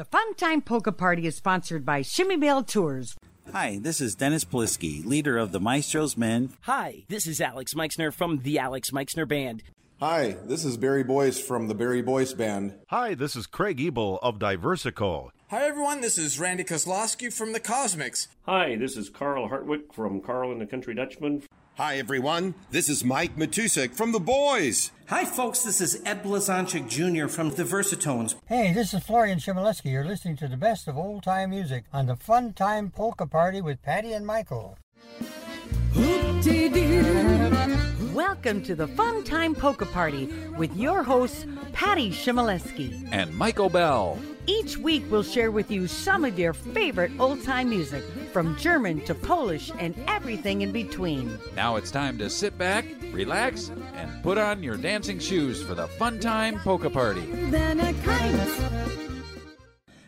The Fun Time Polka Party is sponsored by Shimmy Bell Tours. Hi, this is Dennis Polisky, leader of the Maestro's Men. Hi, this is Alex Meixner from the Alex Meixner Band. Hi, this is Barry Boyce from the Barry Boyce Band. Hi, this is Craig Ebel of Diversico. Hi, everyone. This is Randy Kozlowski from the Cosmics. Hi, this is Karl Hartwich from Karl and the Country Dutchman. Hi, everyone. This is Mike Matusik from The Boys. Hi, folks. This is Ed Blazonczyk Jr. from the Versatones. Hey, this is Florian Chmielewski. You're listening to the best of old time music on the Fun Time Polka Party with Patty and Michael. Welcome to the Fun Time Polka Party with your hosts, Patty Chmielewski and Michael Bell. Each week, we'll share with you some of your favorite old time music, from German to Polish and everything in between. Now it's time to sit back, relax, and put on your dancing shoes for the Fun Time Polka Party.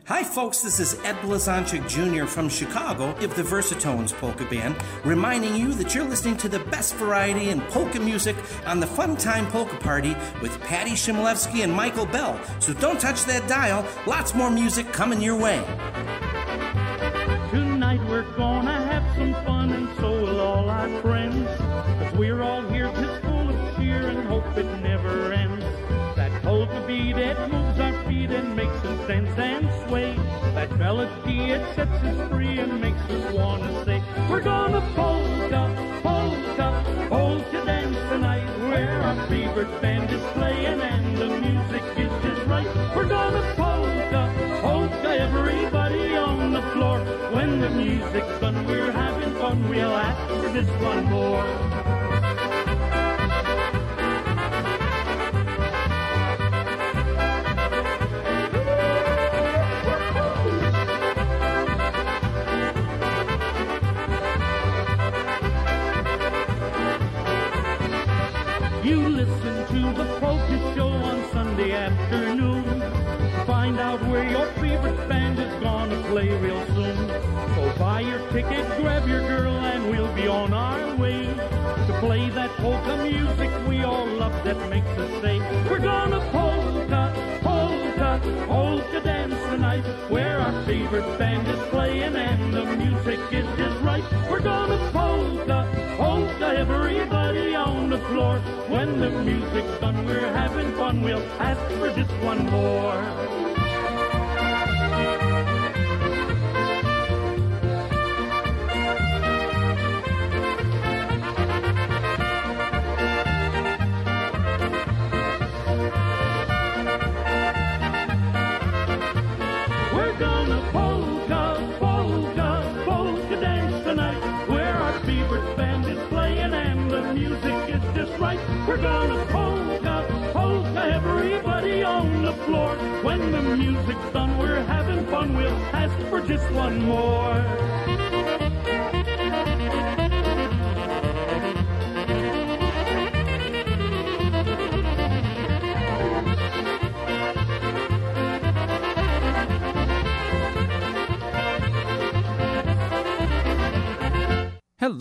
Hi, folks, this is Ed Blazonczyk Jr. from Chicago of the Versatones Polka Band, reminding you that you're listening to the best variety in polka music on the Fun Time Polka Party with Patty Chmielewski and Michael Bell. So don't touch that dial, lots more music coming your way. Tonight we're gonna have some fun, and so will all our friends. Cause we're all here just full of cheer and hope it never ends. That polka beat, it melody, it sets us free and makes us wanna say, We're gonna polka, polka, polka dance tonight. Where our favorite band is playing and the music is just right. We're gonna polka, polka, everybody on the floor. When the music's done, we're having fun. We'll ask for this one more. That makes us say, We're gonna polka, polka, polka dance tonight. Where our favorite band is playing and the music is just right. We're gonna polka, polka, everybody on the floor. When the music's done, we're having fun. We'll ask for just one more.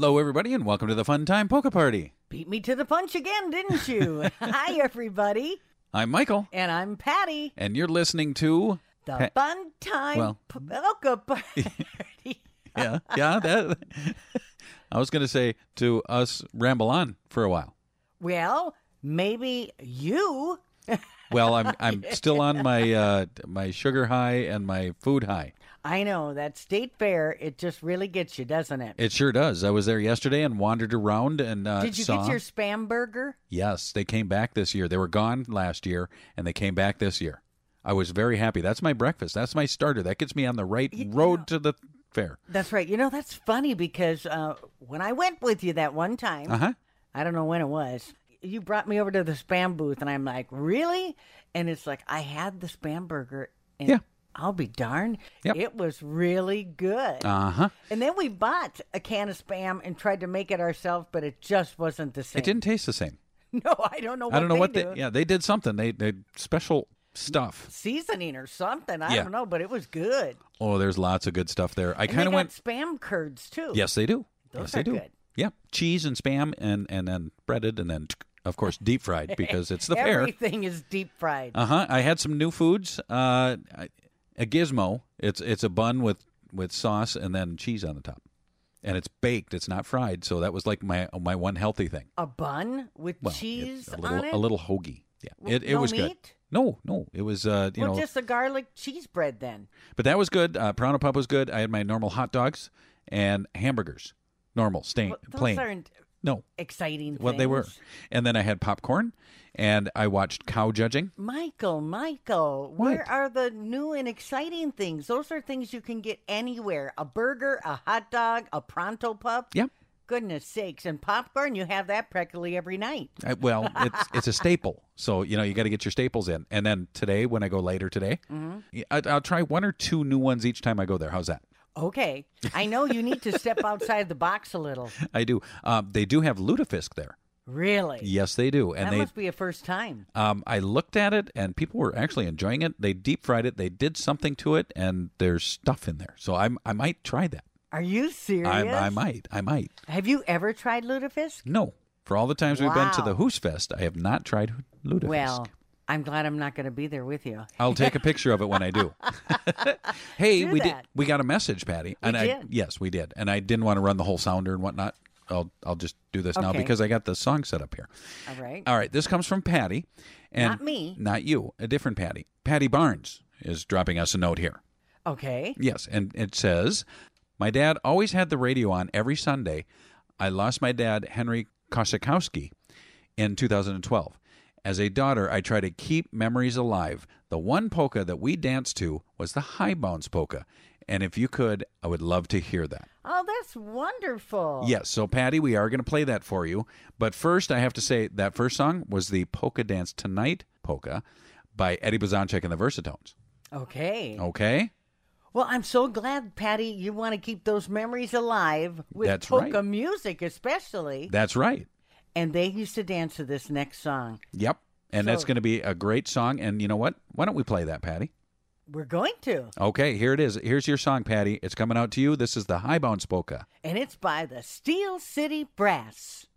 Hello, everybody, and welcome to the Fun Time Polka Party. Beat me to the punch again, didn't you? Hi, everybody. I'm Michael, And I'm Patty. and you're listening to. The Pa- Fun Time Well- Polka Party. Yeah, yeah, that. I was going to say to us ramble on for a while. well, maybe you. Well, I'm I'm still on my uh, my sugar high and my food high. I know that state fair. It just really gets you, doesn't it? It sure does. I was there yesterday and wandered around and uh, Did you saw. get your spam burger? Yes, they came back this year. They were gone last year, and they came back this year. I was very happy. That's my breakfast. That's my starter. That gets me on the right road to the fair. That's right. You know, that's funny because uh, when I went with you that one time, Uh huh. I don't know when it was, you brought me over to the spam booth, and I'm like, really? And it's like, I had the spam burger, and Yeah. I'll be darned. Yep. It was really good. Uh huh. and then we bought a can of spam and tried to make it ourselves, but it just wasn't the same. It didn't taste the same. No, I don't know. What I don't know what do. they. Yeah, they did something. They they special stuff. seasoning or something. I Yeah. don't know, but it was good. Oh, there's lots of good stuff there. I kind of went. spam curds too. Yes, they do. Those yes, they do. good. Yeah, cheese and spam, and and then breaded, and then of course deep fried because it's the fair. Everything is deep fried. Uh huh. I had some new foods. Uh, I, A gizmo. It's it's a bun with with sauce and then cheese on the top, and it's baked. It's not fried. So that was like my my one healthy thing. A bun with Well, cheese a little on it? a little hoagie. Yeah, it it no was good. meat? No, no, it was uh you well, know, just the garlic cheese bread then. but that was good. Uh, Pronto Pup was good. I had my normal hot dogs and hamburgers, normal, stain, Well, plain. No, exciting what they were. things. And then I had popcorn, and I watched cow judging. Michael, Michael, where are the new and exciting things? Those are things you can get anywhere. A burger, a hot dog, a pronto pup. Yep. Goodness sakes. And popcorn, you have that practically every night. I, well, it's it's a staple, so you know you got to get your staples in. And then today, when I go later today, Mhm. I, I'll try one or two new ones each time I go there. How's that? Okay. I know you need to step outside the box a little. I do. Um, they do have lutefisk there. Really? Yes, they do. And that they must be a first time. Um, I looked at it, and people were actually enjoying it. They deep fried it. They did something to it, and there's stuff in there. So I'm I might try that. Are you serious? I, I might. I might. Have you ever tried lutefisk? No. For all the times we've been to the Høstfest, I have not tried lutefisk. Well, I'm glad I'm not going to be there with you. I'll take a picture of it when I do. hey, Do we that. did. We got a message, Patty, and I did? yes, we did. And I didn't want to run the whole sounder and whatnot. I'll I'll just do this now Okay. because I got the song set up here. All right. All right, this comes from Patty, and Not me. not you, a different Patty. Patty Barnes is dropping us a note here. Okay. Yes, and it says, My dad always had the radio on every Sunday. I lost my dad, Henry Kosikowski, in 2012. As a daughter, I try to keep memories alive. The one polka that we danced to was the high bounce polka. And if you could, I would love to hear that. Oh, that's wonderful. Yes, so Patty, we are going to play that for you. But first, I have to say that first song was the Polka Dance Tonight polka by Eddie Blazonczyk and the Versatones. Okay. Okay? Well, I'm so glad, Patty, you want to keep those memories alive with That's polka right. music, especially. That's right. And they used to dance to this next song. Yep. And that's going to be a great song. And you know what? Why don't we play that, Patty? We're going to. Okay, here it is. Here's your song, Patty. It's coming out to you. This is the High Bounce Polka. And it's by the Steel City Brass.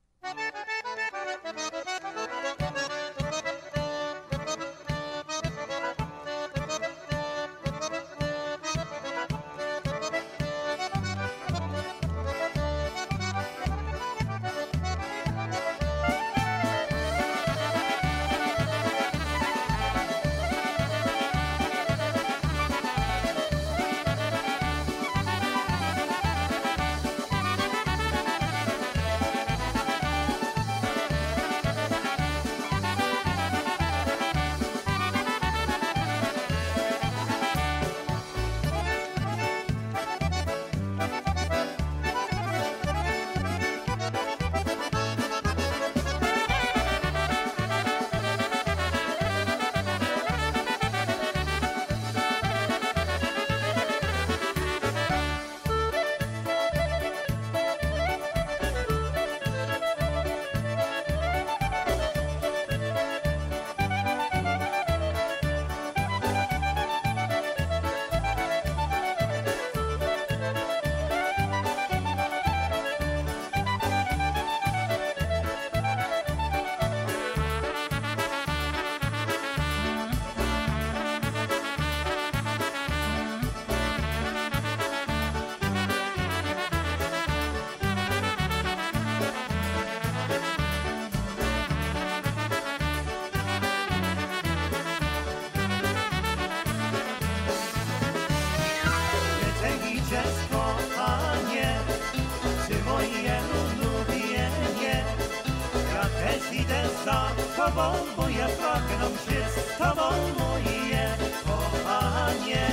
Za tobą, bo ja pragnę się z tobą, moje kochanie.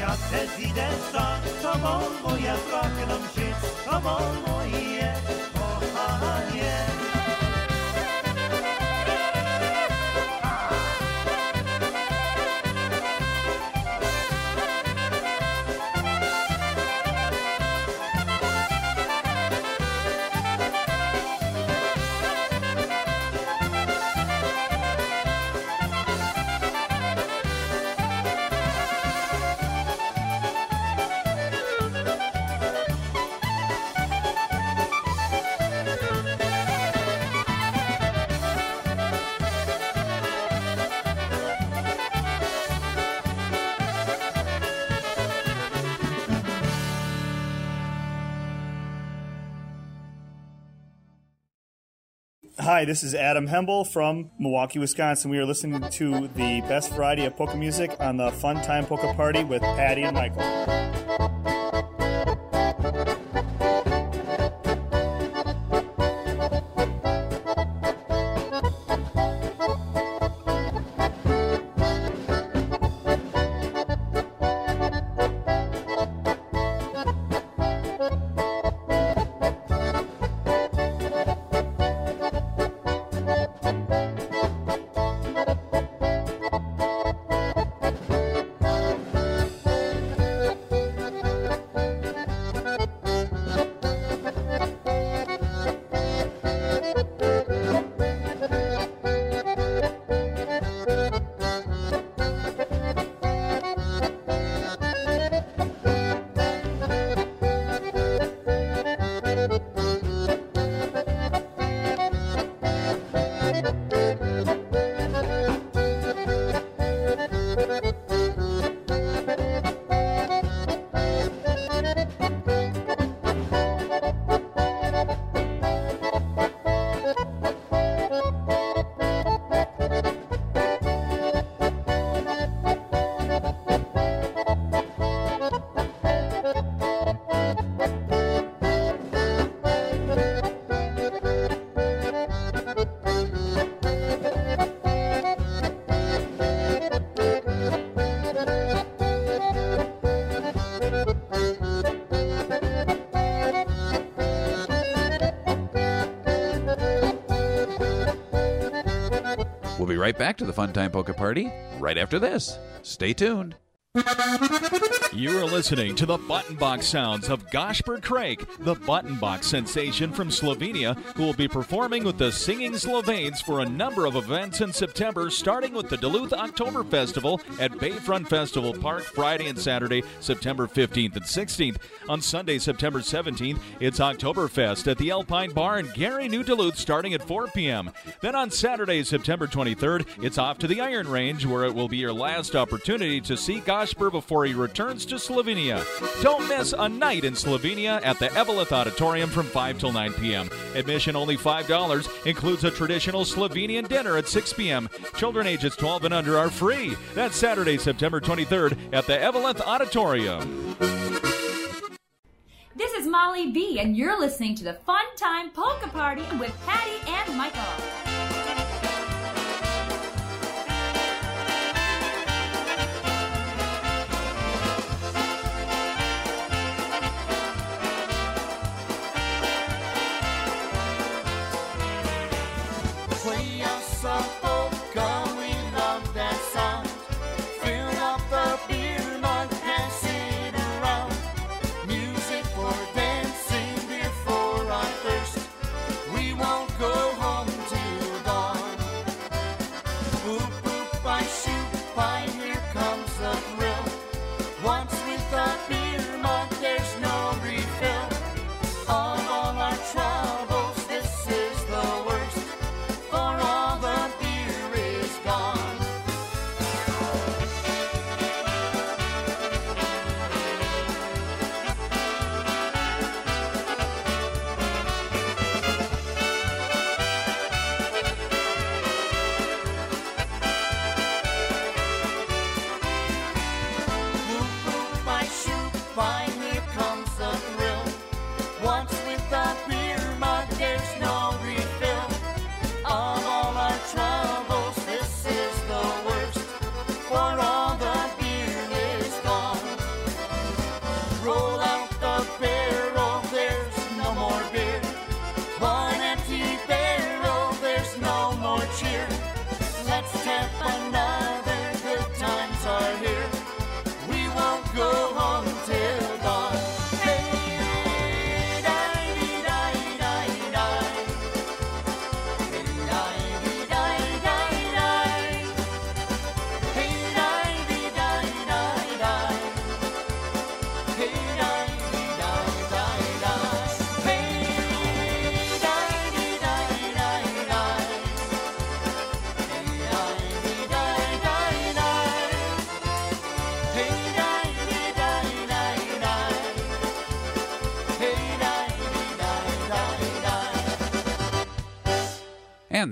Ja też idę za tobą, bo ja pragnę się z tobą, moje Hi, this is Adam Hemble from Milwaukee, Wisconsin. We are listening to the best variety of polka music on the Fun Time Polka Party with Patty and Michael. Right back to the Fun Time Polka Party right after this. Stay tuned. You are listening to the Button Box sounds of Gosper Craig, the Button Box sensation from Slovenia, who will be performing with the Singing Slovenes for a number of events in September, starting with the Duluth October Festival at Bayfront Festival Park Friday and Saturday, September 15th and 16th. On Sunday, September 17th, it's Oktoberfest at the Alpine Bar in Gary, New Duluth, starting at 4 p.m. Then on Saturday, September 23rd, it's off to the Iron Range, where it will be your last opportunity to see Gosper before he returns to Slovenia. Don't miss a night in Slovenia at the Eveleth Auditorium from 5 till 9 p.m. Admission only $5, includes a traditional Slovenian dinner at 6 p.m. Children ages 12 and under are free. That's Saturday, September 23rd at the Eveleth Auditorium. This is Molly B, and you're listening to the Fun Time Polka Party with Patty and Michael.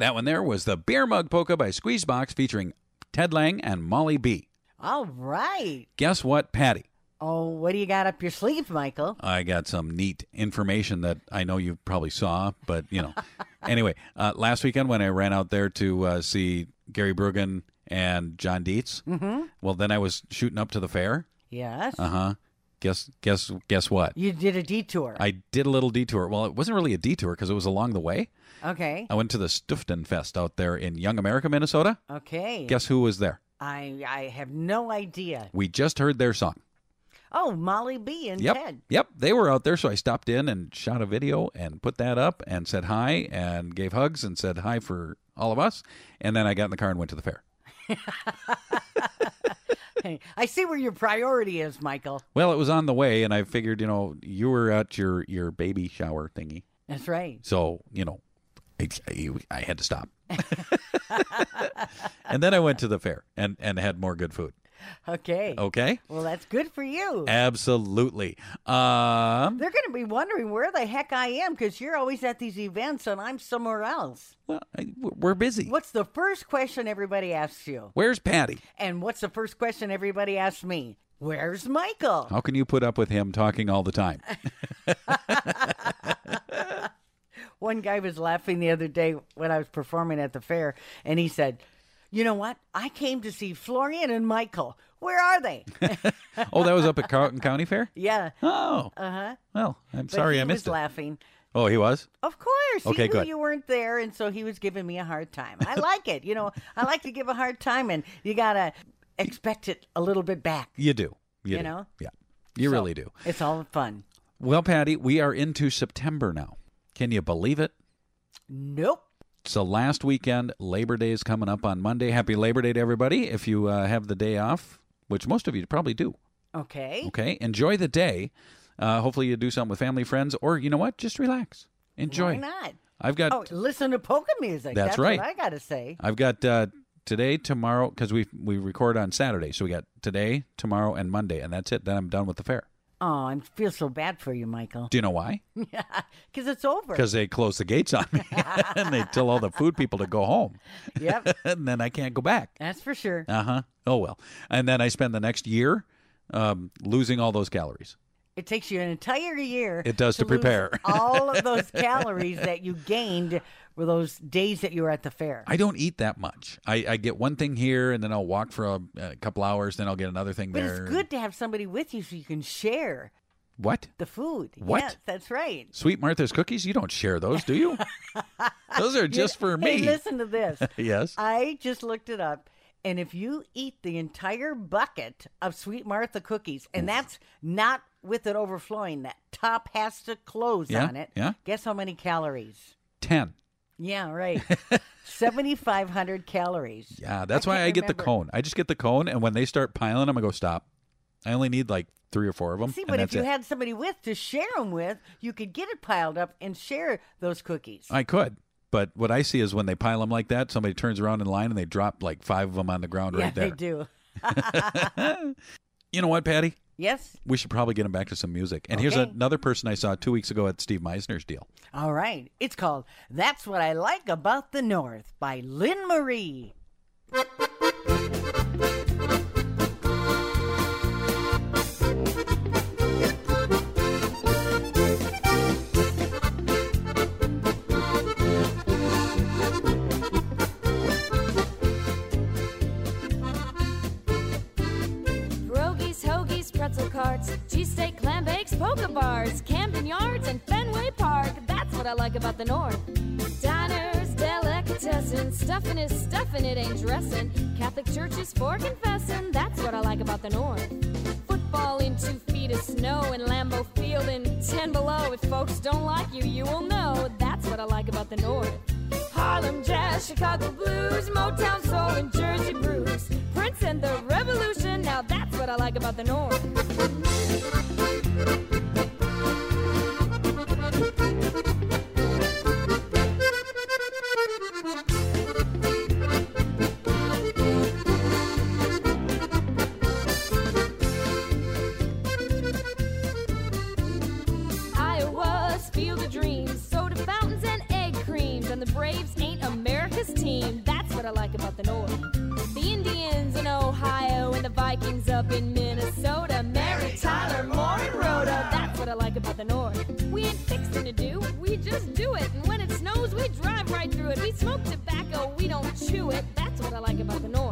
And that one there was the Beer Mug Polka by Squeezebox featuring Ted Lang and Molly B. All right. Guess what, Patty? Oh, what do you got up your sleeve, Michael? I got some neat information that I know you probably saw, but you know. anyway, uh, last weekend when I ran out there to uh, see Gary Brugan and John Dietz, Mhm. well, then I was shooting up to the fair. Yes. Uh huh. Guess guess guess what? You did a detour. I did a little detour. Well, it wasn't really a detour because it was along the way. Okay. I went to the Stiftungsfest out there in Young America, Minnesota. Okay. Guess who was there? I I have no idea. We just heard their song. Oh, Molly B and Yep. Ted. Yep. They were out there, so I stopped in and shot a video and put that up and said hi and gave hugs and said hi for all of us. And then I got in the car and went to the fair. I see where your priority is, Michael. Well, it was on the way, and I figured, you know, you were at your your baby shower thingy, That's right. so you know, I, I, I had to stop. and then I went to the fair and and had more good food. Okay. Okay. Well, that's good for you. Absolutely. Um, They're going to be wondering where the heck I am because you're always at these events and I'm somewhere else. Well, I, we're busy. What's the first question everybody asks you? Where's Patty? And what's the first question everybody asks me? Where's Michael? How can you put up with him talking all the time? One guy was laughing the other day when I was performing at the fair, and he said, You know what? I came to see Florian and Michael. Where are they? oh, that was up at Carlton County Fair. yeah. Oh, Uh huh. well, I'm But sorry he I missed was it. laughing. Oh, he was. Of course. Okay, he good. you weren't there, and so he was giving me a hard time. I like it. You know, I like to give a hard time, and you got to expect it a little bit back. You do. You, You do. know? Yeah, you So, really do. It's all fun. Well, Patty, we are into September now. Can you believe it? Nope. So last weekend, Labor Day is coming up on Monday. Happy Labor Day to everybody. If you uh, have the day off, which most of you probably do. Okay. Okay, enjoy the day. Uh, hopefully, you do something with family, friends, or you know what? Just relax, enjoy. Why not? I've got Oh, listen to polka music. That's That's, right. what I got to say. I've got uh, today, tomorrow, because we we record on Saturday, so we got today, tomorrow, and Monday, and that's it. Then I'm done with the fair. Oh, I feel so bad for you, Michael. Do you know why? Yeah, because it's over. Because they close the gates on me, and they tell all the food people to go home. Yep. and then I can't go back. That's for sure. Uh huh. Oh well. And then I spend the next year um, losing all those calories. It takes you an entire year. It does to lose prepare. all of those calories that you gained were those days that you were at the fair. I don't eat that much. I, I get one thing here, and then I'll walk for a, a couple hours. Then I'll get another thing But there. it's good to have somebody with you so you can share What? the food. What? Yes, that's right. Sweet Martha's cookies? You don't share those, do you? those are just for Hey, me. listen to this. yes. I just looked it up. And if you eat the entire bucket of Sweet Martha cookies, and that's not with it overflowing, that top has to close Yeah, on it. yeah. Guess how many calories? Ten. Yeah, right. 7,500 calories. Yeah, that's I why I get the cone. I just get the cone, and when they start piling them, I go stop. I only need like three or four of them. See, but if you it. had somebody with to share them with, you could get it piled up and share those cookies. I could. But what I see is when they pile them like that, somebody turns around in line and they drop like five of them on the ground yeah, right there. they do. You know what, Patty? Yes. We should probably get him back to some music. And here's another person I saw two weeks ago at Steve Meisner's deal. All right. It's called That's What I Like About the North by Lynn Marie. Hoagies, pretzel carts, cheesesteak, clam bakes, polka bars, Camden Yards, and Fenway Park. That's what I like about the North. Diners, delicatessen, stuffing is stuffing, it ain't dressing. Catholic churches for confessing. That's what I like about the North. Football in two feet of snow in Lambeau Field in ten below. If folks don't like you, you will know. That's what I like about the North. Harlem jazz, Chicago blues, Motown soul, and Jersey blues. Prince and the Revolution. Now that's what I like about the North. And the Braves ain't America's team. That's what I like about the North. The Indians in Ohio and the Vikings up in Minnesota. Mary Tyler Moore and Rhoda. That's what I like about the North. We ain't fixing to do, we just do it. And when it snows, we drive right through it. We smoke tobacco, we don't chew it. That's what I like about the North.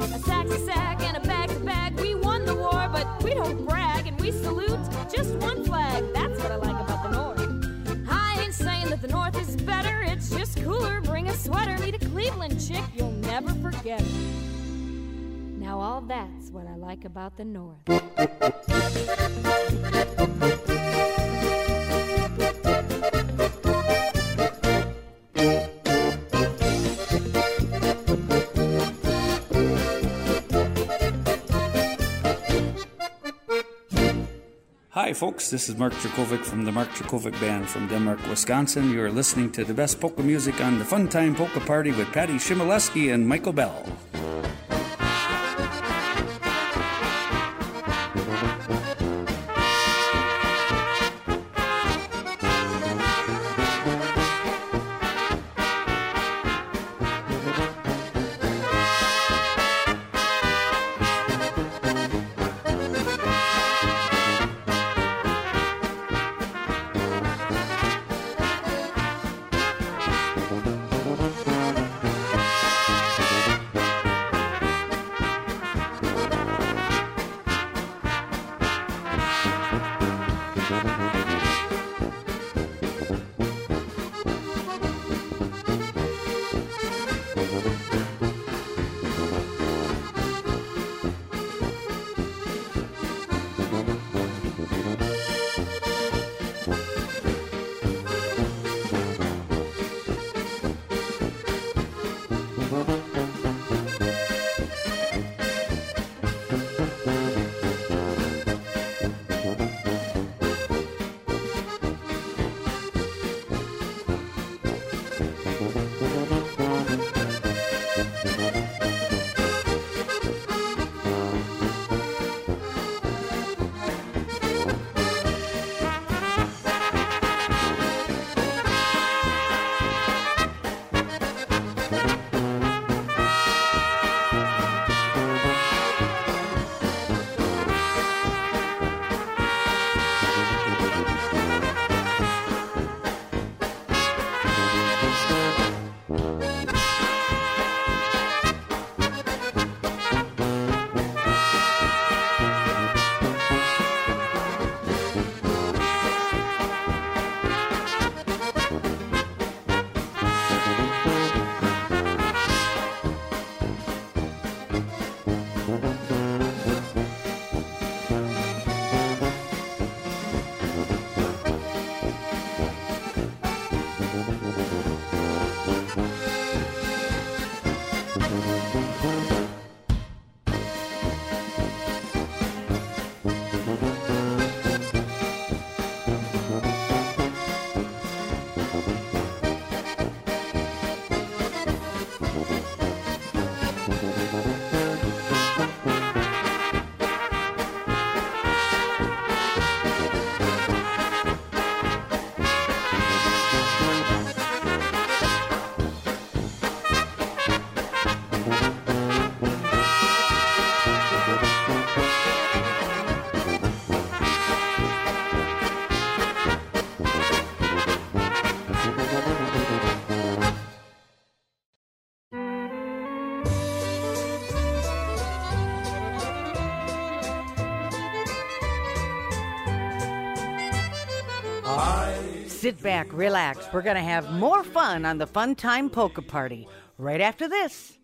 A sack's a sack and a bag's a bag. We won the war, but we don't brag, and we salute just one flag. That's what I like about the North. I ain't saying that the North is better, it's just cooler. Bring a sweater, meet a Cleveland chick, you'll never forget her. Now, all that's what I like about the North. Folks. This is Mark Dracovic from the Mark Dracovic Band from Denmark, Wisconsin. You are listening to the best polka music on the Fun Time Polka Party with Patty Chmielewski and Michael Bell. Sit back, relax. We're going to have more fun on the Fun Time Polka Party right after this.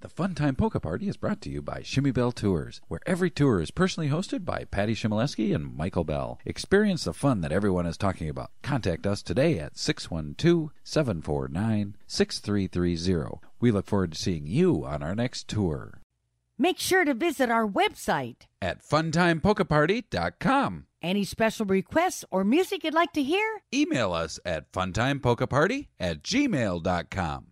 The Fun Time Polka Party is brought to you by Shimmy Bell Tours, where every tour is personally hosted by Patty Chmielewski and Michael Bell. Experience the fun that everyone is talking about. Contact us today at 612 749 6330. We look forward to seeing you on our next tour Make sure to visit our website. at funtimepolkaparty.com. Any special requests or music you'd like to hear? Email us at funtimepolkaparty at gmail.com.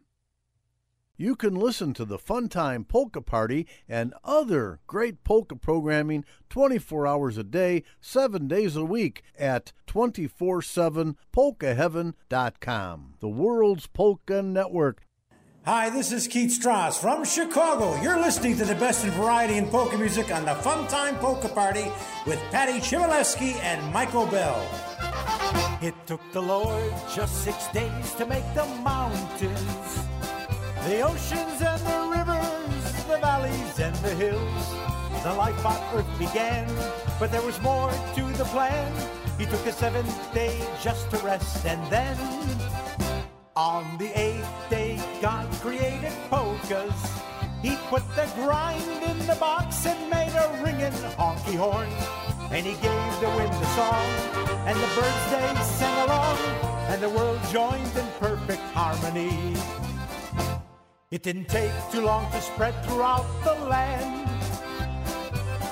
You can listen to the Funtime Polka Party and other great polka programming 24 hours a day, 7 days a week at 247polkaheaven.com, the world's polka network. Hi, this is Keith Strauss from Chicago. You're listening to the best in variety and polka music on the Funtime Polka Party with Patty Chmielewski and Michael Bell. It took the Lord just six days to make the mountains, the oceans and the rivers, the valleys and the hills. The life on earth began, but there was more to the plan. He took the seventh day just to rest, and then on the eighth day, God created polkas. He put the grind in the box and made a ringing honky horn. And he gave the wind a song, and the birds they sang along, and the world joined in perfect harmony. It didn't take too long to spread throughout the land.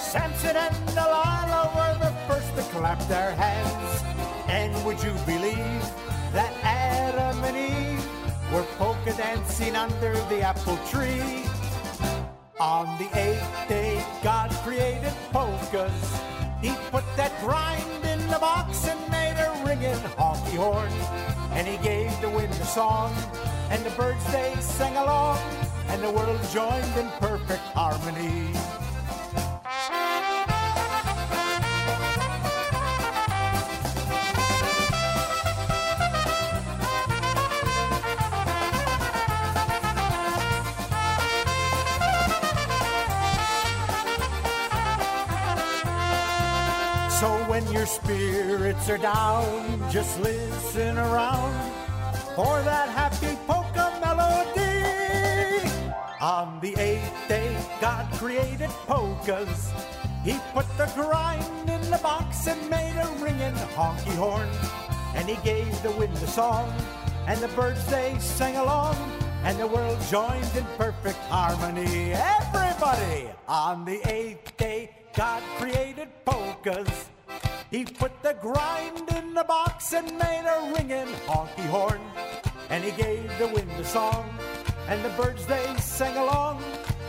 Samson and Delilah were the first to clap their hands. And would you believe that Adam and Eve were polka dancing under the apple tree? On the eighth day, God created polkas. He put that grind in the box and made a ringing honky horn. And he gave the wind a song, and the birds they sang along, and the world joined in perfect harmony. Your spirits are down, just listen around for that happy polka melody. On the eighth day, God created polkas. He put the grind in the box and made a ringing honky horn. And he gave the wind a song, and the birds they sang along, and the world joined in perfect harmony. Everybody! On the eighth day, God created polkas. He put the grind in the box and made a ringing honky horn. And he gave the wind a song, and the birds they sang along,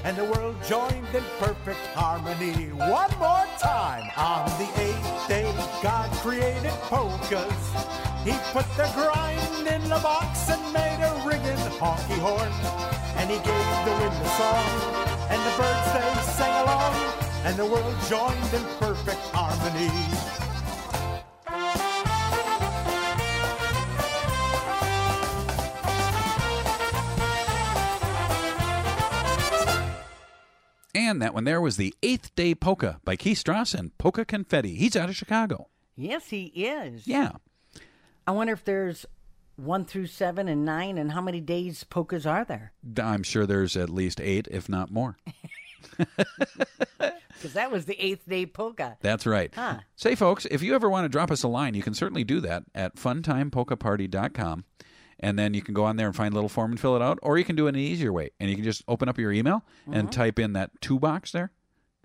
and the world joined in perfect harmony. One more time. On the eighth day, God created polkas. He put the grind in the box and made a ringing honky horn. And he gave the wind a song, and the birds they sang along, and the world joined in perfect harmony. And that one there was the Eighth Day Polka by Keith Strauss and Polka Confetti. He's out of Chicago. Yes, he is. Yeah. I wonder if there's one through seven and nine, and how many days polkas are there? I'm sure there's at least eight, if not more. Because that was the eighth day polka. That's right. Huh. Say, folks, if you ever want to drop us a line, you can certainly do that at funtimepolkaparty.com. And then you can go on there and find a little form and fill it out. Or you can do it an easier way. And you can just open up your email and Mhm. type in that two box there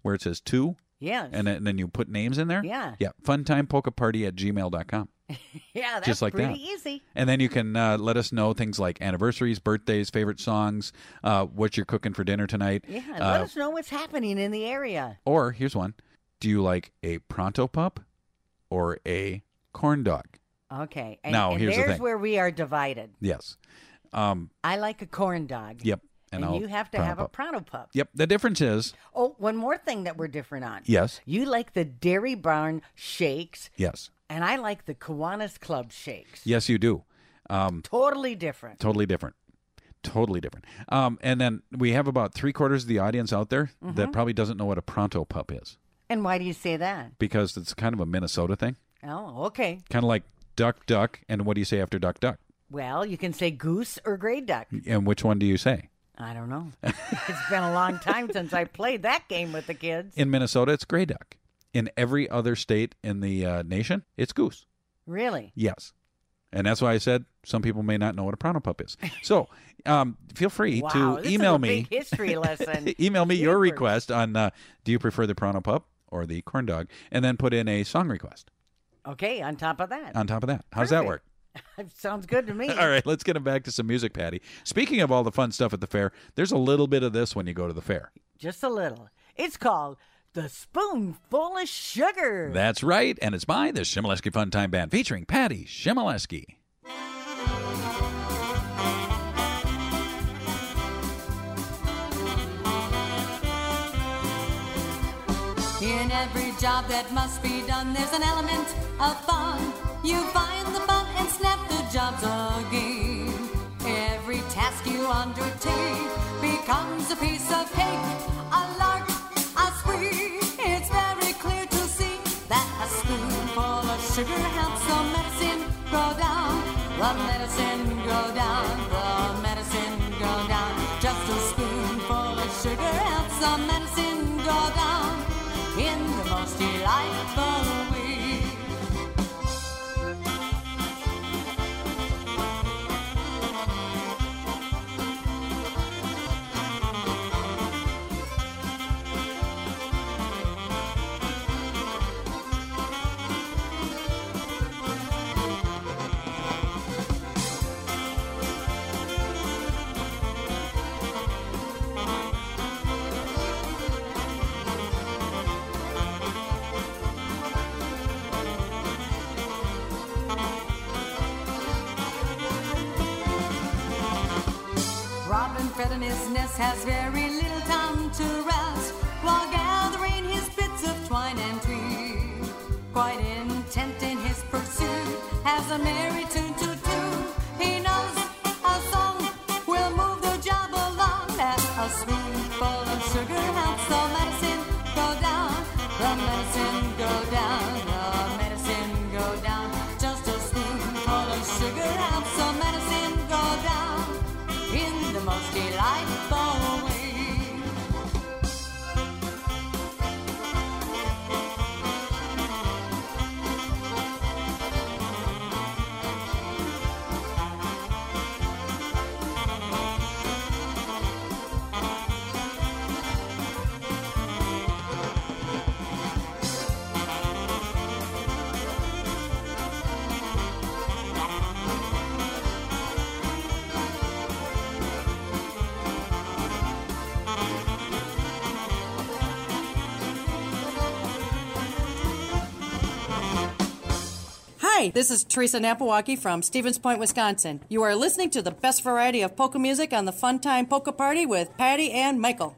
where it says two. Yes. And then, and then you put names in there. Yeah. Yeah. Funtimepolkaparty at gmail.com. yeah, that's just like pretty that. easy. And then you can uh, let us know things like anniversaries, birthdays, favorite songs, uh, what you're cooking for dinner tonight. Yeah, Uh, let us know what's happening in the area. Or here's one: Do you like a pronto pup or a corn dog? Okay. And, Now, and here's the thing. where we are divided. Yes. Um, I like a corn dog. yep. And, I'll- you have to have a pup. pronto pup. Yep. The difference is Oh, one more thing that we're different on. Yes. You like the Dairy Barn shakes, yes, and I like the Kiwanis Club shakes. yes, you do. Um, Totally different. totally different. Totally different. Um, and then we have about three quarters of the audience out there that Mhm. probably doesn't know what a pronto pup is And why do you say that? because it's kind of a Minnesota thing. Oh, okay. Kind of like duck, duck. And what do you say after duck, duck? Well, you can say goose or gray duck. And which one do you say? I don't know. it's been a long time since I played that game with the kids. In Minnesota, it's gray duck. In every other state in the uh, nation, it's goose. Really? Yes. And that's why I said some people may not know what a Pronto Pup is. So um, feel free Wow, to this is email a me. big history lesson. email me your request on uh, do you prefer the Pronto Pup or the corn dog? And then put in a song request Okay, on top of that. on top of that. How's that work? Sounds good to me. All right, let's get him back to some music, Patty. Speaking of all the fun stuff at the fair, there's a little bit of this when you go to the fair. Just a little. It's called The Spoonful of Sugar. That's right, and it's by the Chmielewski Fun Time Band featuring Patty Chmielewski. In every job that must be done, there's an element of fun. You find the fun and snap the job's a game. Every task you undertake becomes a piece of cake, a lark, a spree. It's very clear to see that a spoonful of sugar helps the medicine go down. The medicine go down, has very little Hi, this is Teresa Napawaki from Stevens Point, Wisconsin. You are listening to the best variety of polka music on the Fun Time Polka Party with Patty and Michael.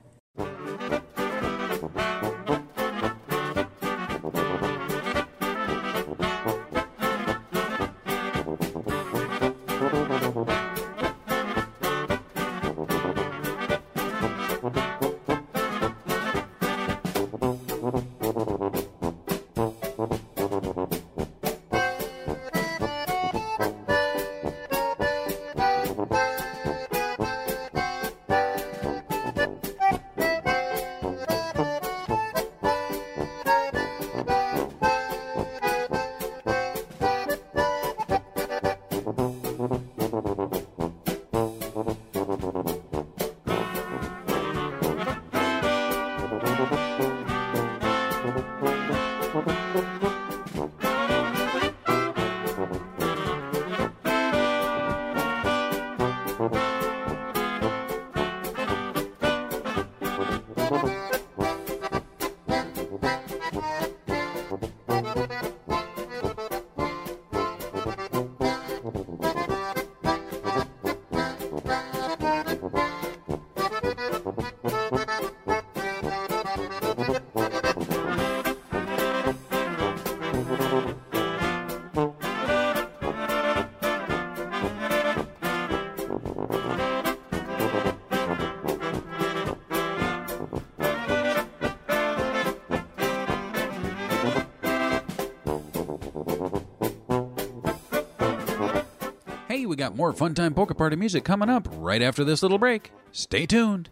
Got more Fun Time Polka Party music coming up right after this little break. Stay tuned.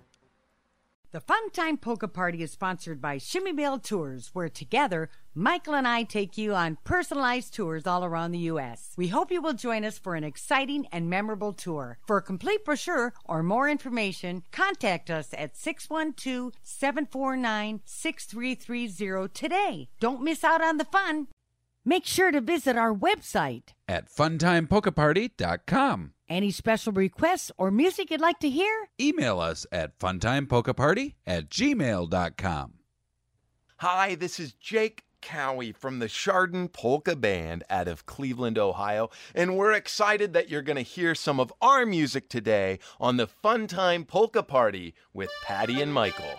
The Fun Time Polka Party is sponsored by Shimmy Bell Tours, where together, Michael and I take you on personalized tours all around the U.S. We hope you will join us for an exciting and memorable tour. For a complete brochure or more information, contact us at 612 749 6330 today. Don't miss out on the fun. Make sure to visit our website. At funtimepolkaparty.com. Any special requests or music you'd like to hear? Email us at funtimepolkaparty at gmail.com. Hi, this is Jake Kouwe from the Chardon Polka Band out of Cleveland, Ohio, and we're excited that you're going to hear some of our music today on the Fun Time Polka Party with Patty and Michael.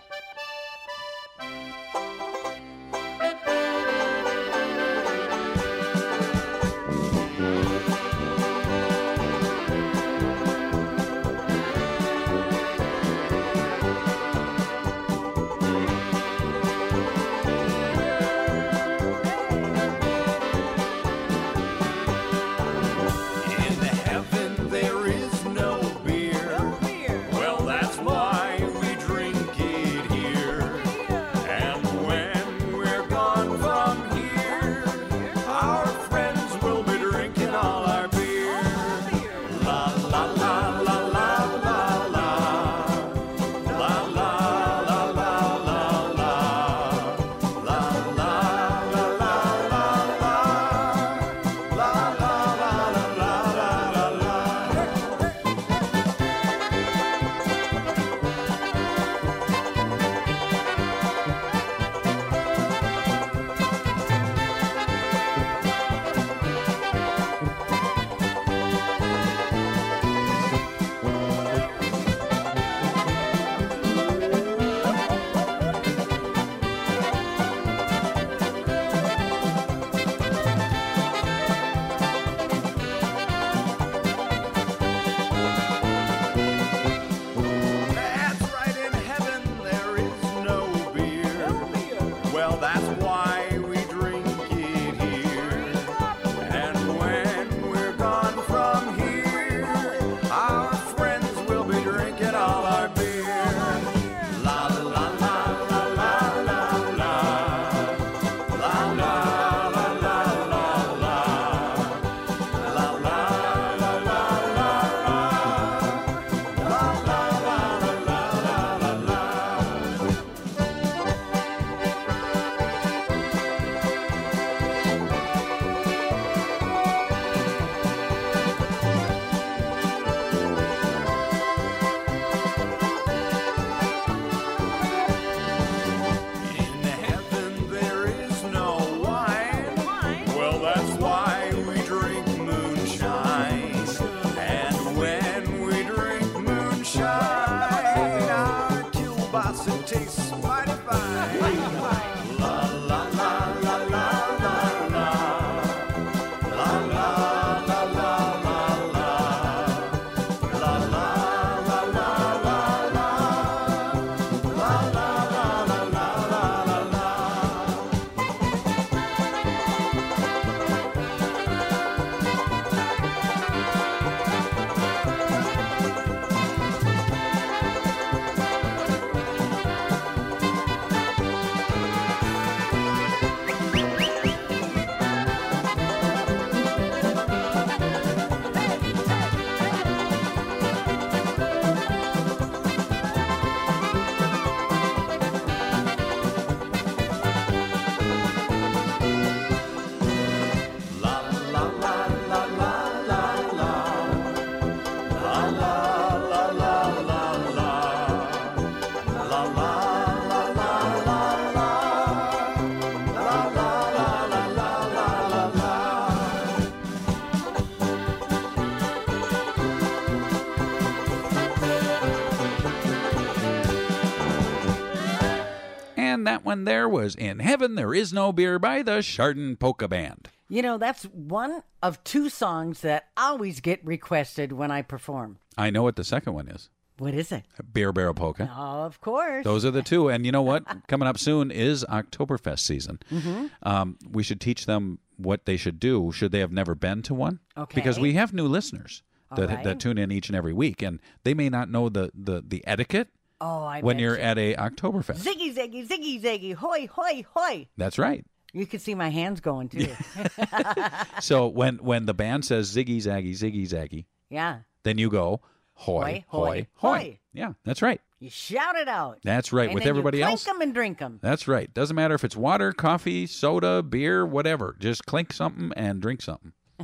One there was In Heaven There Is No Beer by the Chardon Polka Band. You know, that's one of two songs that always get requested when I perform. I know what the second one is. What is it? Beer Barrel Polka. Oh, of course. Those are the two. And you know what? Coming up soon is Oktoberfest season. Mhm. Um, we should teach them what they should do should they have never been to one. Okay. Because we have new listeners. that right. that tune in each and every week, and they may not know the the, the etiquette Oh, I when you're you. at a Oktoberfest. Ziggy, ziggy, ziggy, ziggy, hoy, hoy, hoy. That's right. You can see my hands going too. So when when the band says ziggy zaggy ziggy zaggy, yeah. then you go hoy Hoy, hoy, hoy. Yeah, that's right. You shout it out. That's right. And With everybody you else. Clink them and drink them. That's right. Doesn't matter if it's water, coffee, soda, beer, whatever. Just clink something and drink something.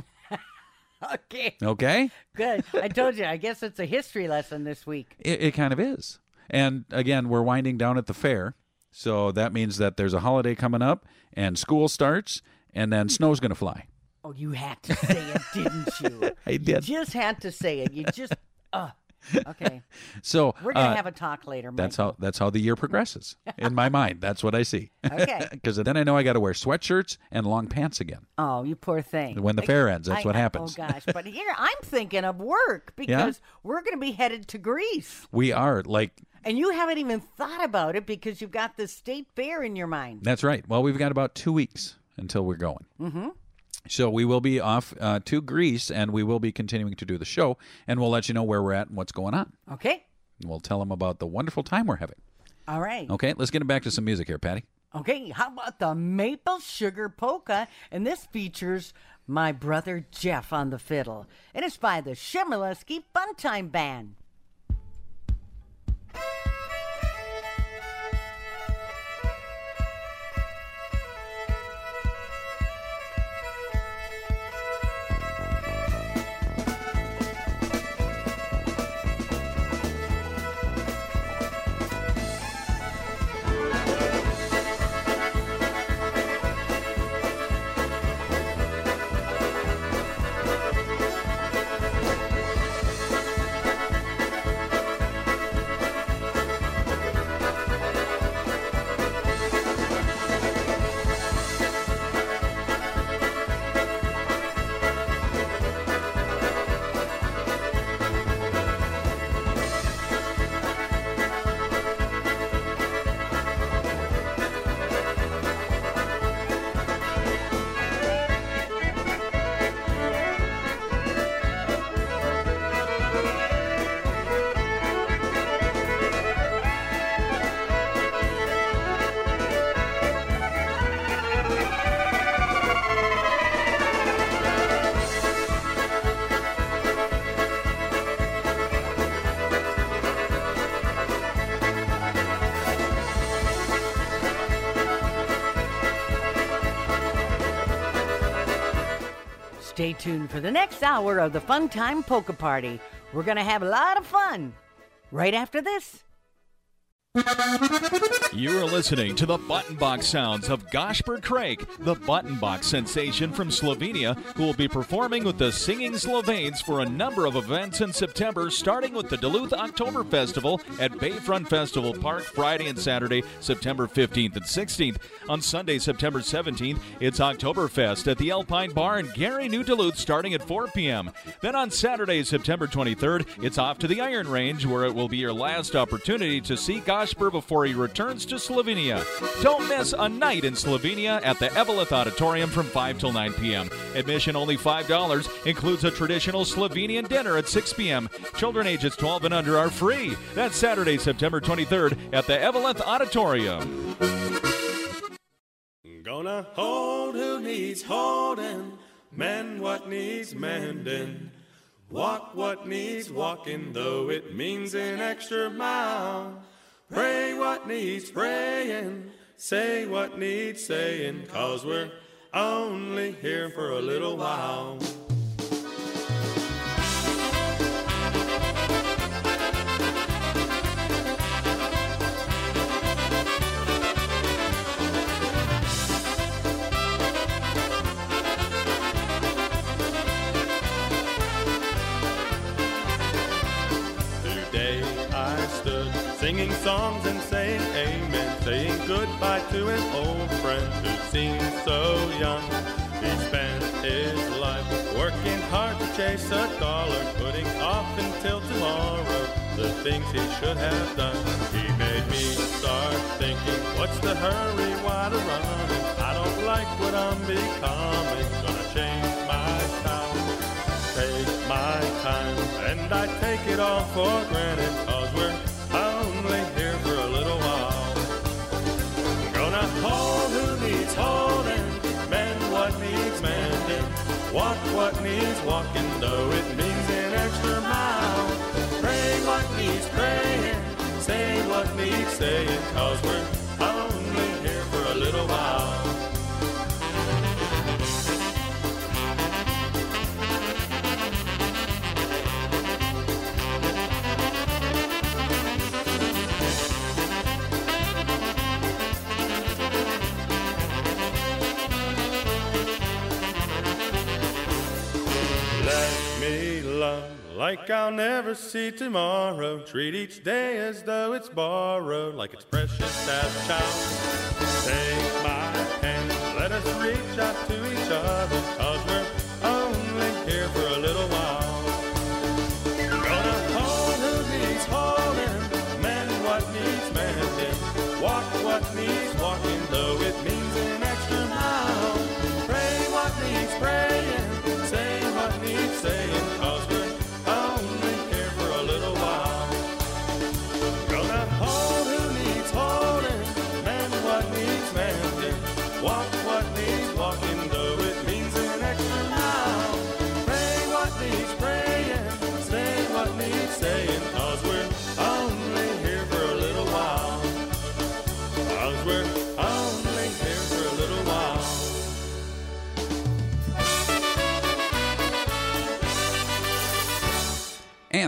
Okay. Okay? Good. I told you. I guess it's a history lesson this week. It, it kind of is. And again, we're winding down at the fair. So that means that there's a holiday coming up and school starts and then snow's going to fly. Oh, you had to say it, didn't you? I did. You just had to say it. You just. Uh, okay. So We're gonna uh, have a talk later. That's how that's how the year progresses in my mind. That's what I see. Okay. Because then I know I got to wear sweatshirts and long pants again. Oh, you poor thing. When the fair ends, that's I- what happens. Oh gosh, but here I'm thinking of work because we're going to be headed to Greece, We are like and you haven't even thought about it because you've got the state fair in your mind. that's right. Well, we've got about two weeks until we're going. Mm-hmm. So we will be off uh, to Greece, and we will be continuing to do the show, and we'll let you know where we're at and what's going on. Okay. And we'll tell them about the wonderful time we're having. All right. Okay, let's get back to some music here, Patty. Okay. How about the maple sugar polka? And this features my brother Jeff on the fiddle, and it's by the Chmielewski Funtime Band. Stay tuned for the next hour of the Fun Time Polka Party. We're going to have a lot of fun right after this. You are listening to the Button Box sounds of Goshper Craig, the Button Box sensation from Slovenia, who will be performing with the Singing Slovenes for a number of events in September, starting with the Duluth October Festival at Bayfront Festival Park Friday and Saturday, September 15th and 16th. On Sunday, September 17th, it's Oktoberfest at the Alpine Bar in Gary, New Duluth, starting at 4 p.m. Then on Saturday, September 23rd, it's off to the Iron Range, where it will be your last opportunity to see Goshper before he returns to Slovenia. Don't miss a night in Slovenia at the Eveleth Auditorium from 5 till 9 p.m. Admission only $5, includes a traditional Slovenian dinner at 6 p.m. Children ages 12 and under are free. That's Saturday, September 23rd at the Eveleth Auditorium. Gonna hold who needs holding, mend what needs mending, walk what needs walking, though it means an extra mile. Pray what needs praying, say what needs saying, cause we're only here for a little while. Songs and saying amen, saying goodbye to an old friend who seemed so young. He spent his life working hard to chase a dollar, putting off until tomorrow the things he should have done. He made me start thinking, what's the hurry, why the running? I don't like what I'm becoming, gonna change my town, take my time, and I take it all for granted, cause we're walk what needs walking, though it means an extra mile. Pray what needs praying, say what needs saying, cause we're love like I'll never see tomorrow. Treat each day as though it's borrowed, like it's precious as a child. Take my hand, let us reach out to each other, cause we're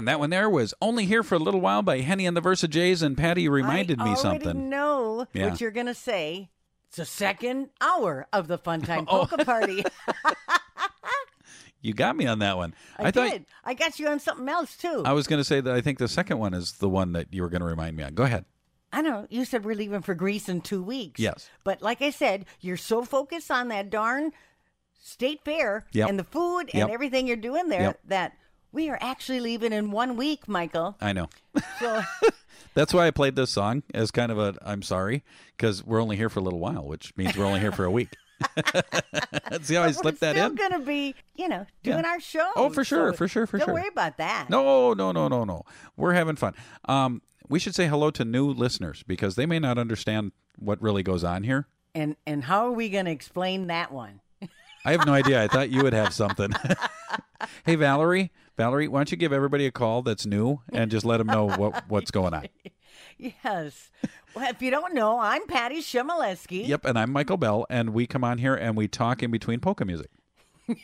that one there was only here for a little while by Henny and the Versa Jays, and Patty reminded me something. I me something. know Yeah. what you're going to say. It's the second hour of the Fun Time Oh. Polka Party. You got me on that one. I, thought did. I got you on something else too. I was going to say that I think the second one is the one that you were going to remind me on. Go ahead. I know. You said we're leaving for Greece in two weeks. Yes. But like I said, you're so focused on that darn state fair Yep. and the food and Yep. everything you're doing there Yep. that we are actually leaving in one week, Michael. I know. So That's why I played this song as kind of a I'm sorry because we're only here for a little while, which means we're only here for a week. Let's see how I slipped that in. We're still going to be, you know, doing our show. Oh, for sure, So for sure, for sure. don't worry about that. No, no, no, no, no. We're having fun. Um, we should say hello to new listeners because they may not understand what really goes on here. And and how are we going to explain that one? I have no idea. I thought you would have something. hey, Valerie, Valerie, why don't you give everybody a call that's new and just let them know what what's going on? Yes. Well, if you don't know, I'm Patty Chmielewski. Yep, and I'm Michael Bell, and we come on here and we talk in between polka music.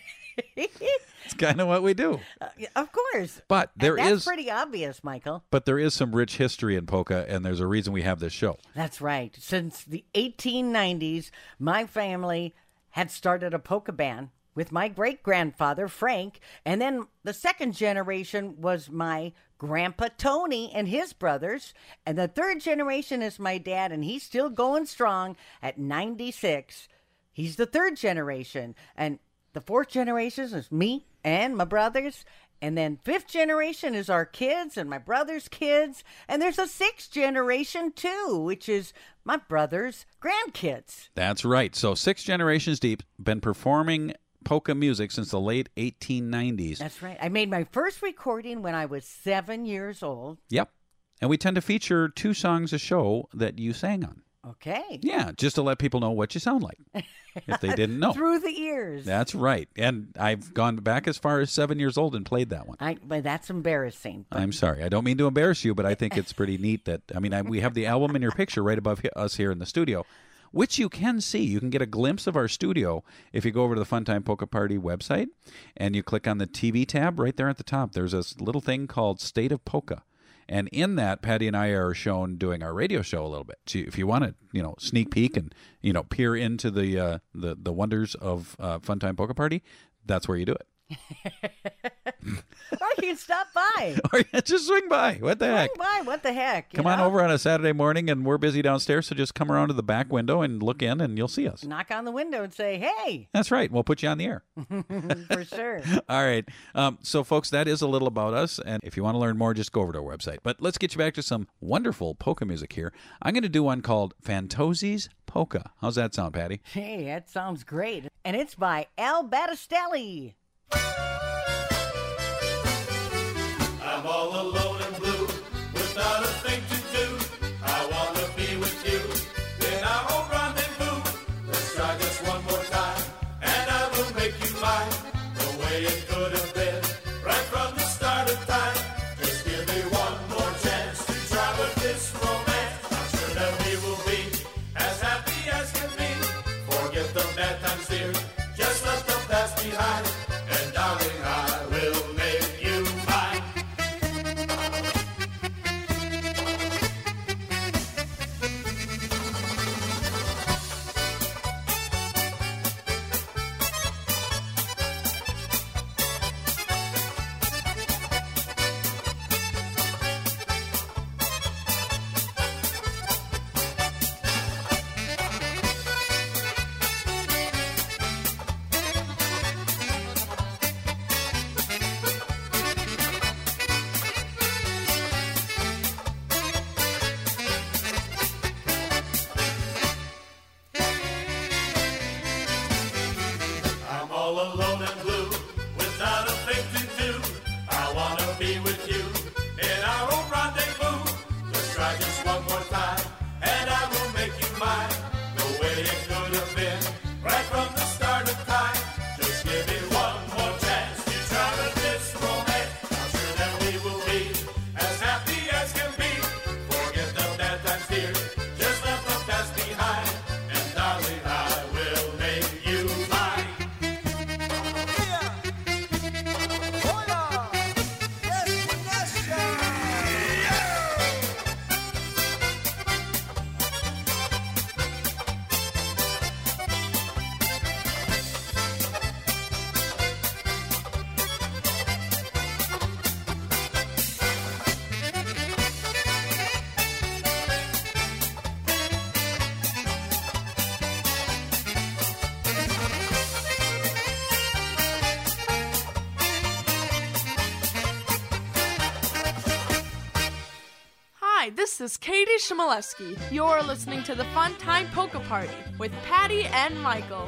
It's kind of what we do. Uh, of course. But there is- pretty obvious, Michael. But there is some rich history in polka, and there's a reason we have this show. That's right. Since the 1890s, my family had started a polka band with my great grandfather, Frank. And then the second generation was my grandpa, Tony, and his brothers. And the third generation is my dad, and he's still going strong at 96. He's the third generation. And the fourth generation is me and my brothers. And then fifth generation is our kids and my brother's kids. And there's a sixth generation too, which is my brother's grandkids. That's right. So six generations deep, been performing polka music since the late 1890s. That's right. I made my first recording when I was seven years old. Yep. And we tend to feature two songs a show that you sang on. Okay. Yeah, just to let people know what you sound like if they didn't know. Through the ears. That's right. And I've gone back as far as seven years old and played that one. I, but that's embarrassing. I'm sorry. I don't mean to embarrass you, but I think it's pretty neat that, I mean, I, we have the album in your picture right above us here in the studio, which you can see. You can get a glimpse of our studio if you go over to the Funtime Polka Party website and you click on the TV tab right there at the top. There's this little thing called State of Polka. And in that, Patty and I are shown doing our radio show a little bit. So if you want to, you know, sneak peek and you know peer into the uh, the the wonders of uh, Funtime Polka Party, that's where you do it. or you can stop by. or just swing by. What the heck? Swing by. What the heck? Come on over on a Saturday morning, and we're busy downstairs. So just come around to the back window and look in, and you'll see us. Knock on the window and say, hey. That's right. We'll put you on the air. For sure. All right. Um, so, folks, that is a little about us. And if you want to learn more, just go over to our website. But let's get you back to some wonderful polka music here. I'm going to do one called Fantozzi's Polka. How's that sound, Patty? Hey, that sounds great. And it's by Al Battistelli. I'm all alone. this is Katie Chmielewski. You're listening to the Fun Time Polka Party with Patty and Michael.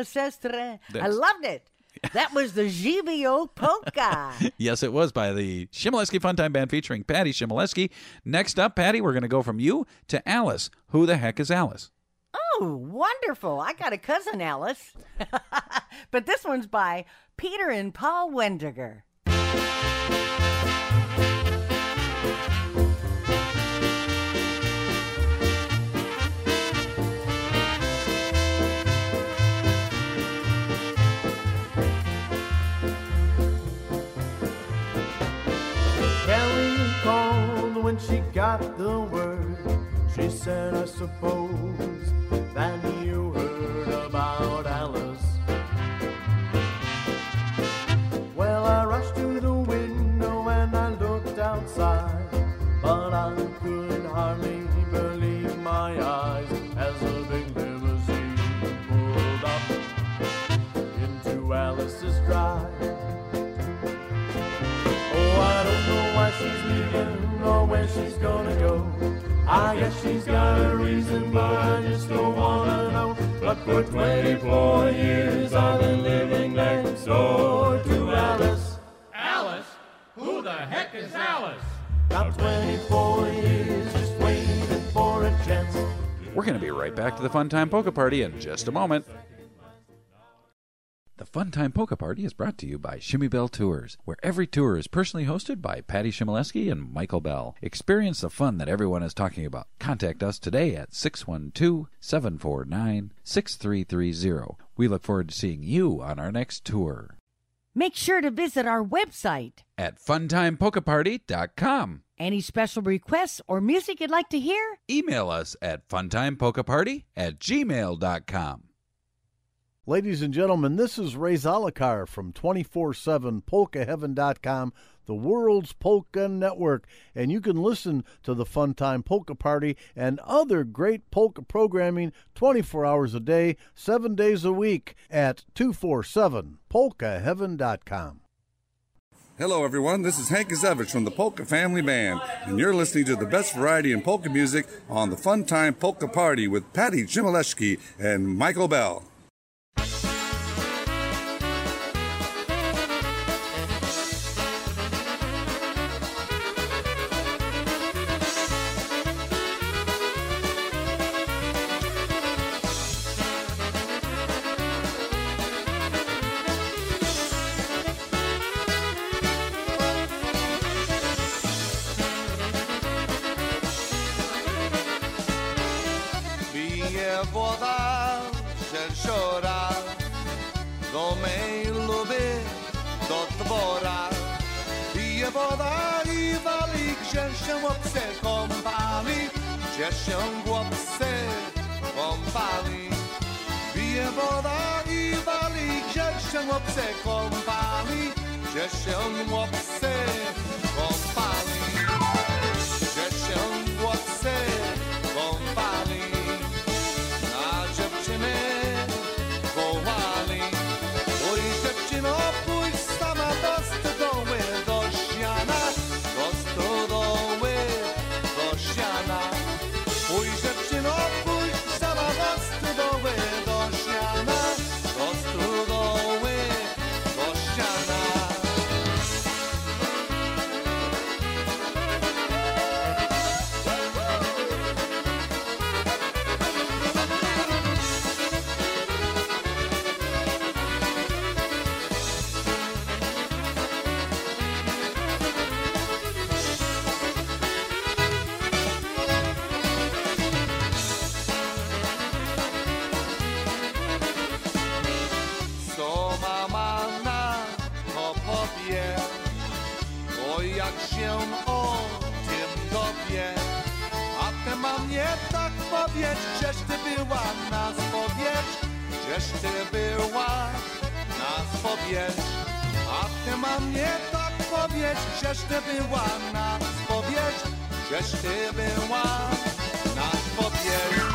Jibi le sestre. I loved it. That was the Jivio polka. Yes, it was by the Chmielewski Funtime Band featuring Patty Chmielewski. Next up, Patty, we're going to go from you to Alice. Who the heck is Alice? Oh, wonderful. I got a cousin, Alice. but this one's by Peter and Paul Wendinger. When she got the word. She said, I suppose that you she's gonna go. I guess she's got a reason, but I just don't wanna know. But for 24 years I've been living next door to Alice. Alice? Who the heck is Alice? Got 24 years just waiting for a chance. We're going to be right back to the Funtime Polka Party in just a moment. The Funtime Polka Party is brought to you by Shimmy Bell Tours, where every tour is personally hosted by Patty Chmielewski and Michael Bell. Experience the fun that everyone is talking about. Contact us today at 612-749-6330. We look forward to seeing you on our next tour Make sure to visit our website. at funtimepolkaparty.com. Any special requests or music you'd like to hear? Email us at funtimepolkaparty at gmail.com. Ladies and gentlemen, this is Ray Zalakar from 247polkaheaven.com, the world's polka network, and you can listen to the Funtime Polka Party and other great polka programming 24 hours a day, 7 days a week at 247polkaheaven.com. Hello, everyone. This is Hank Guzevich from the Polka Family Band, and you're listening to the best variety in polka music on the Fun Time Polka Party with Patty Chmielewski and Michael Bell. Powiedz Gdzieś ty była? Na spowiedź. Żeż ty była? Na spowiedź. A ty mamie tak powiedz, żeż ty była? Na spowiedź, żeż ty była? Na spowiedź.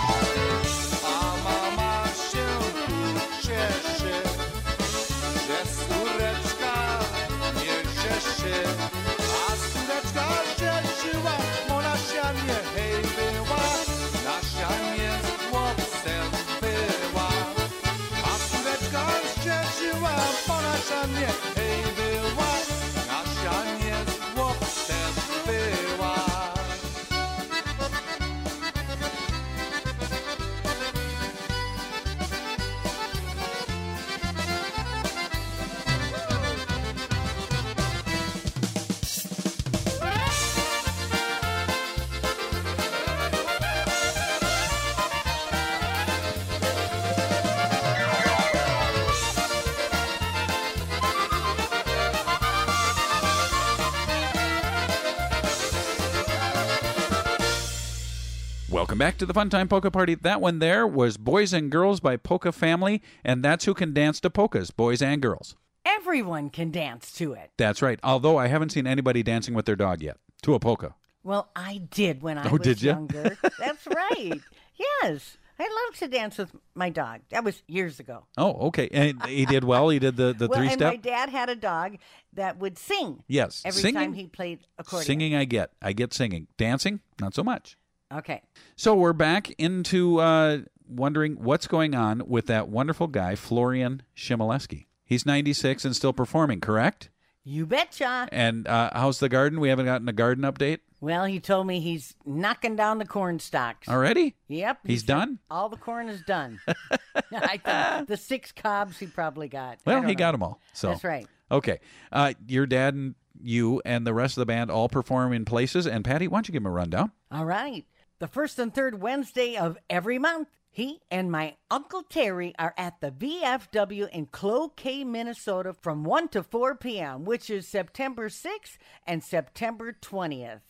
Welcome back to the Fun Time Polka Party. That one there was Boys and Girls by Polka Family, and that's who can dance to polkas, boys and girls. Everyone can dance to it. That's right. Although I haven't seen anybody dancing with their dog yet to a polka. Well, I did when I Oh, was did ya? younger. That's right. Yes. I love to dance with my dog. That was years ago. Oh, okay. And he did well. He did the, the well, three and my dad had a dog that would sing. Yes. Every Singing- time he played accordion. Singing, I get. I get singing. Dancing, not so much. Okay. So we're back into uh, wondering what's going on with that wonderful guy, Florian Chmielewski. He's 96 and still performing, correct? You betcha. And uh, how's the garden? We haven't gotten a garden update Well, he told me he's knocking down the corn stalks. already? Yep. he He's done? All the corn is done. I think the six cobs he probably got. Well, he know. got them all. So That's right. Okay. Uh, your dad and you and the rest of the band all perform in places. And Patty, why don't you give him a rundown? All right. The first and third Wednesday of every month, he and my Uncle Terry are at the VFW in Cloquet, Minnesota from 1 to 4 p.m., which is September 6th and September 20th.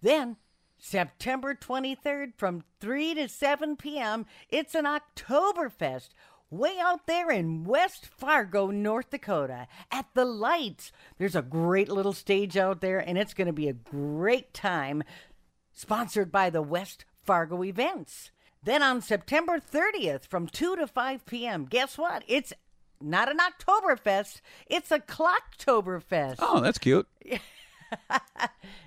Then, September 23rd from 3 to 7 p.m., it's an Oktoberfest way out there in West Fargo, North Dakota, at the Lights. There's a great little stage out there, and it's going to be a great time sponsored by the West Fargo events. Then on September 30th from 2 to 5 p.m., guess what? It's not an Oktoberfest, it's a Clocktoberfest. Oh, that's cute.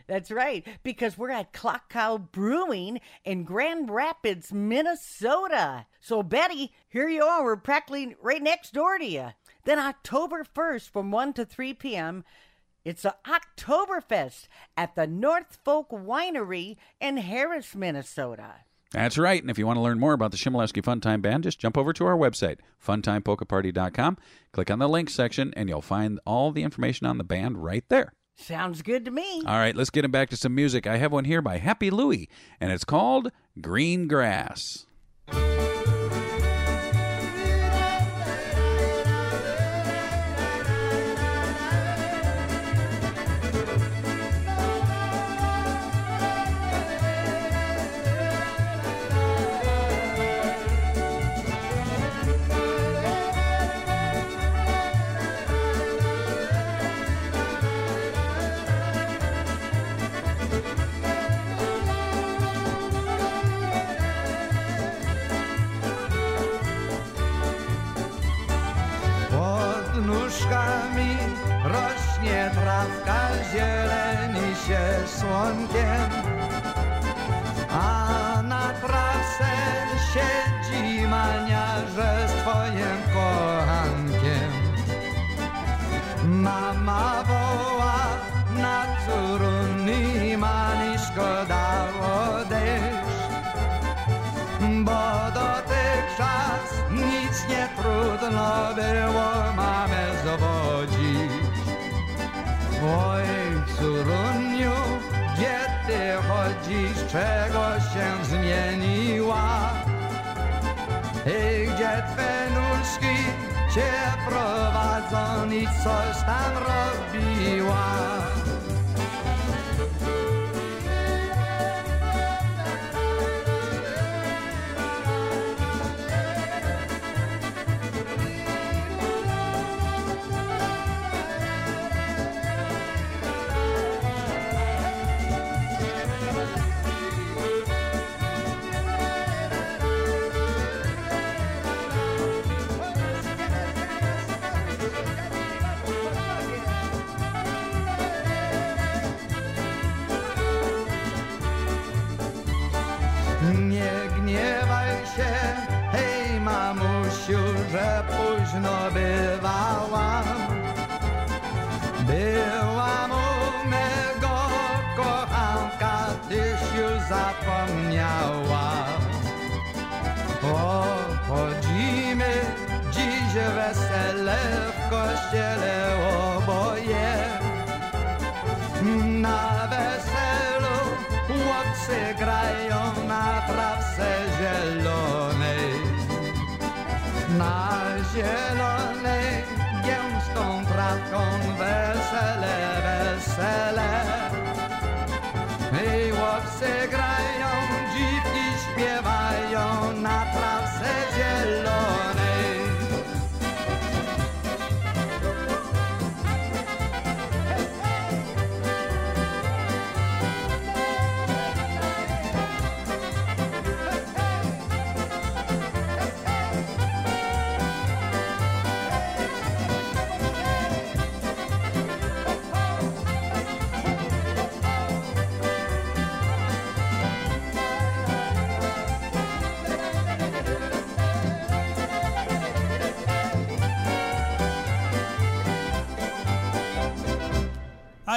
That's right, because we're at Klockow Brewing in Grand Rapids, Minnesota. So, Betty, here you are. We're practically right next door to you. Then, October 1st from 1 to 3 p.m., it's a Oktoberfest at the North Folk Winery in Harris, Minnesota. That's right. And if you want to learn more about the Chmielewski Fun Time Band, just jump over to our website, funtimepolkaparty.com, click on the links section, and you'll find all the information on the band right there. Sounds good to me. All right, let's get him back to some music. I have one here by Happy Louie, and it's called Green Grass. Słonkiem, a na trasę siedzi maniarze z twoim kochankiem. Mama woła na córuni, mani szkoda odejść, bo dotychczas nic nie trudno było mamę zwodzić. Oj, czego się zmieniła? I gdzie twe nóżki cię prowadzą i coś tam robiła? Wesele, wesele. I chłopcy grają,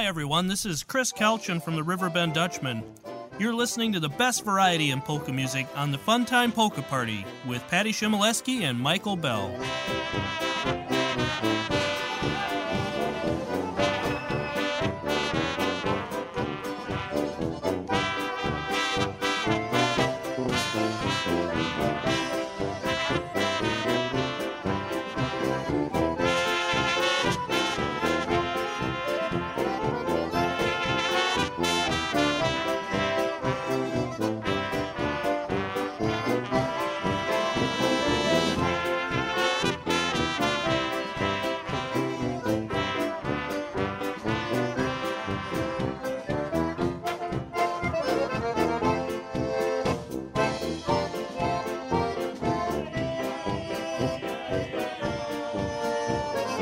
Hi, everyone. This is Chris Kelchin from the Riverbend Dutchman. You're listening to the best variety in polka music on the Funtime Polka Party with Patty Chmielewski and Michael Bell.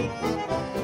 Música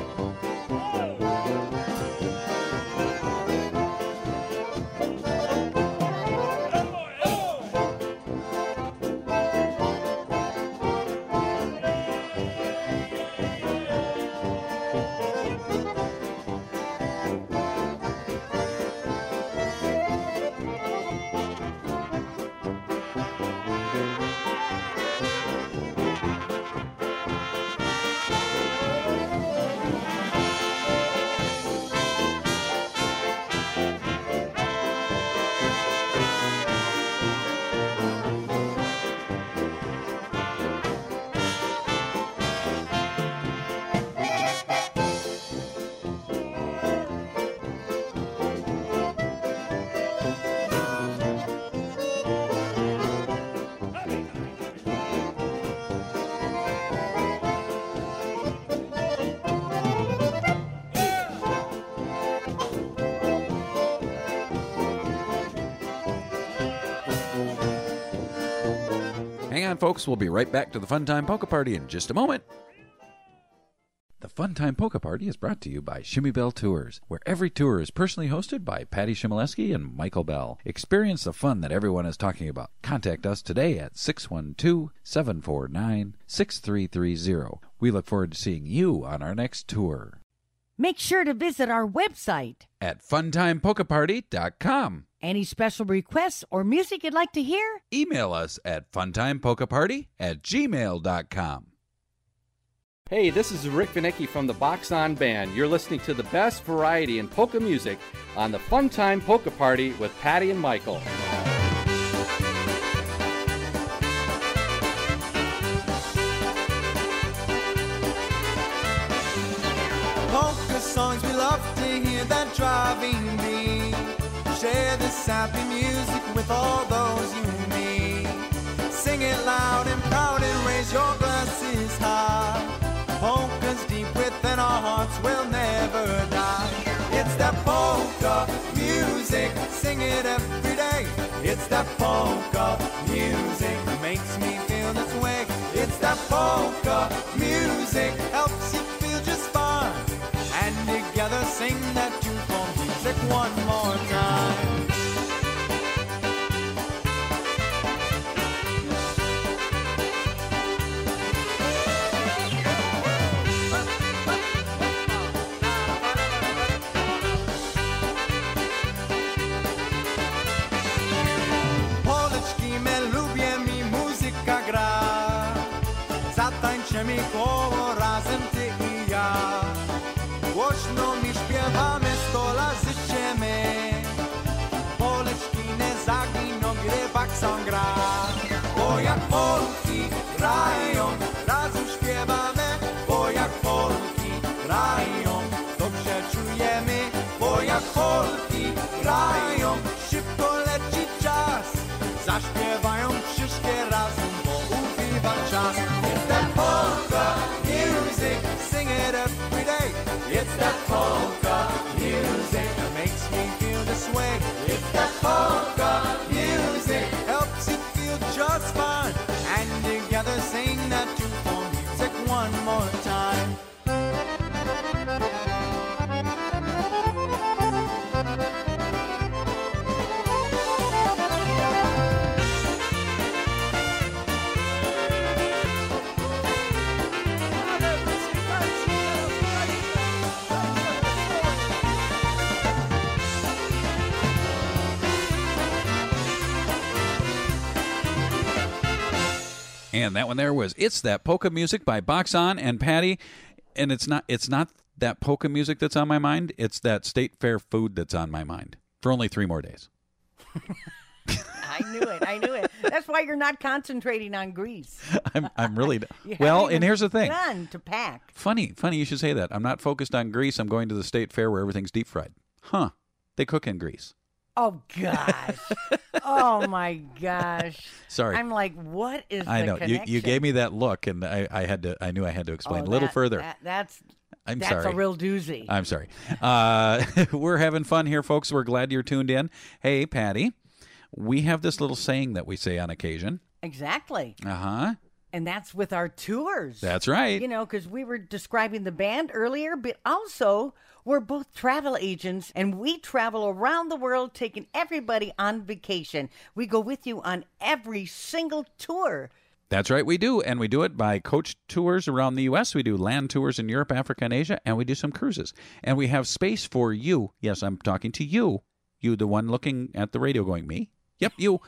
on, folks. We'll be right back to the Fun Time Polka Party in just a moment. The Fun Time Polka Party is brought to you by Shimmy Bell Tours, where every tour is personally hosted by Patty Chmielewski and Michael Bell. Experience the fun that everyone is talking about. Contact us today at 612 749 6330. We look forward to seeing you on our next tour Make sure to visit our website. at funtimepolkaparty.com. Any special requests or music you'd like to hear? Email us at funtimepolkaparty at gmail.com. Hey, this is Rick Vinicki from the Box On Band. You're listening to the best variety in polka music on the Funtime Polka Party with Patty and Michael. That driving beat. Share this happy music with all those you meet. Sing it loud and proud and raise your glasses high. Polka's deep within our hearts will never die. It's that polka music, sing it every day. It's that polka music that makes me feel this way. It's that polka music helps you one more time. Poleczki me lubię, mi muzyka gra. Zatańczymy koło razem ty i ja. Głośno bakson gra Bo jak polki grają, razem śpiewamy. Bo jak polki grają, dobrze czujemy Bo jak polki grają, szybko leci czas. Zaśpiewają wszystkie razem, bo ubiwa czas. It's that polka music, sing it every day. It's that polka music that makes me feel this way. It's that polka music And that one there was "It's That Polka Music" by Box On and Patty, and it's not it's not that polka music that's on my mind. It's that state fair food that's on my mind for only three more days. I knew it. I knew it. That's why you're not concentrating on Greece. I'm I'm really well. And here's the thing. Begun to pack. Funny, funny you should say that. I'm not focused on Greece. I'm going to the state fair where everything's deep fried. Huh? They cook in Greece. Oh gosh. oh my gosh. Sorry. I'm like, what is I know you. You gave me that look, and I, I had to. I knew I had to explain Oh, a little that- further. that- that's I'm that's sorry. a real doozy. I'm sorry. Uh, we're having fun here, folks. We're glad you're tuned in. Hey, Patty, we have this little saying that we say on occasion. exactly. Uh huh. And that's with our tours. That's right. You know, because we were describing the band earlier, but also we're both travel agents and we travel around the world taking everybody on vacation. We go with you on every single tour. That's right, we do. And we do it by coach tours around the U.S. We do land tours in Europe, Africa, and Asia, and we do some cruises. And we have space for you. Yes, I'm talking to you. You, the one looking at the radio going, me? Yep, you.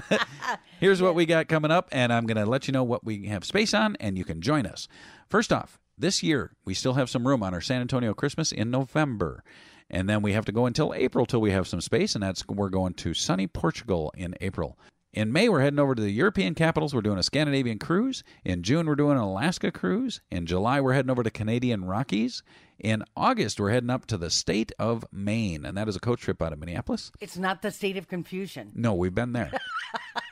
Here's what we got coming up, and I'm going to let you know what we have space on, and you can join us. First off, this year, we still have some room on our San Antonio Christmas in November. And then we have to go until April till we have some space, and that's we're going to sunny Portugal in April. In May, we're heading over to the European capitals. We're doing a Scandinavian cruise. In June, we're doing an Alaska cruise. In July, we're heading over to Canadian Rockies. In August, we're heading up to the state of Maine, and that is a coach trip out of Minneapolis. It's not the state of confusion. No, we've been there.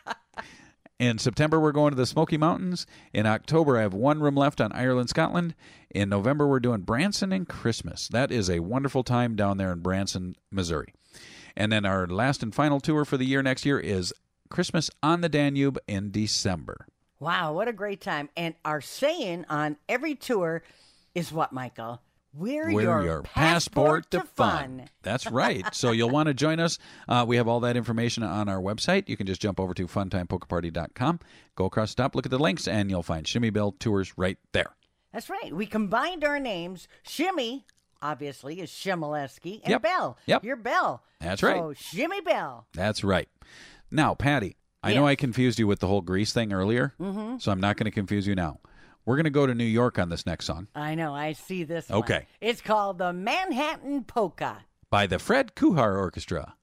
In September, we're going to the Smoky Mountains. In October, I have one room left on Ireland, Scotland. In November, we're doing Branson and Christmas. That is a wonderful time down there in Branson, Missouri. And then our last and final tour for the year next year is Christmas on the Danube in December. Wow, what a great time. And our saying on every tour is what, Michael? We're, We're your, passport, to fun. That's right. So you'll want to join us. Uh, we have all that information on our website. You can just jump over to funtimepolkaparty.com, go across the top, look at the links, and you'll find Shimmy Bell Tours right there. That's right. We combined our names. Shimmy, obviously, is Chmielewski, and Yep. Bell. Yep. You're Bell. That's So, right. Shimmy Bell. That's right. Now, Patty, I know I confused you with the whole grease thing earlier, Mhm. so I'm not going to confuse you now. We're going to go to New York on this next song I know. I see this one. Okay. It's called the Manhattan Polka. by the Fred Kuhar Orchestra.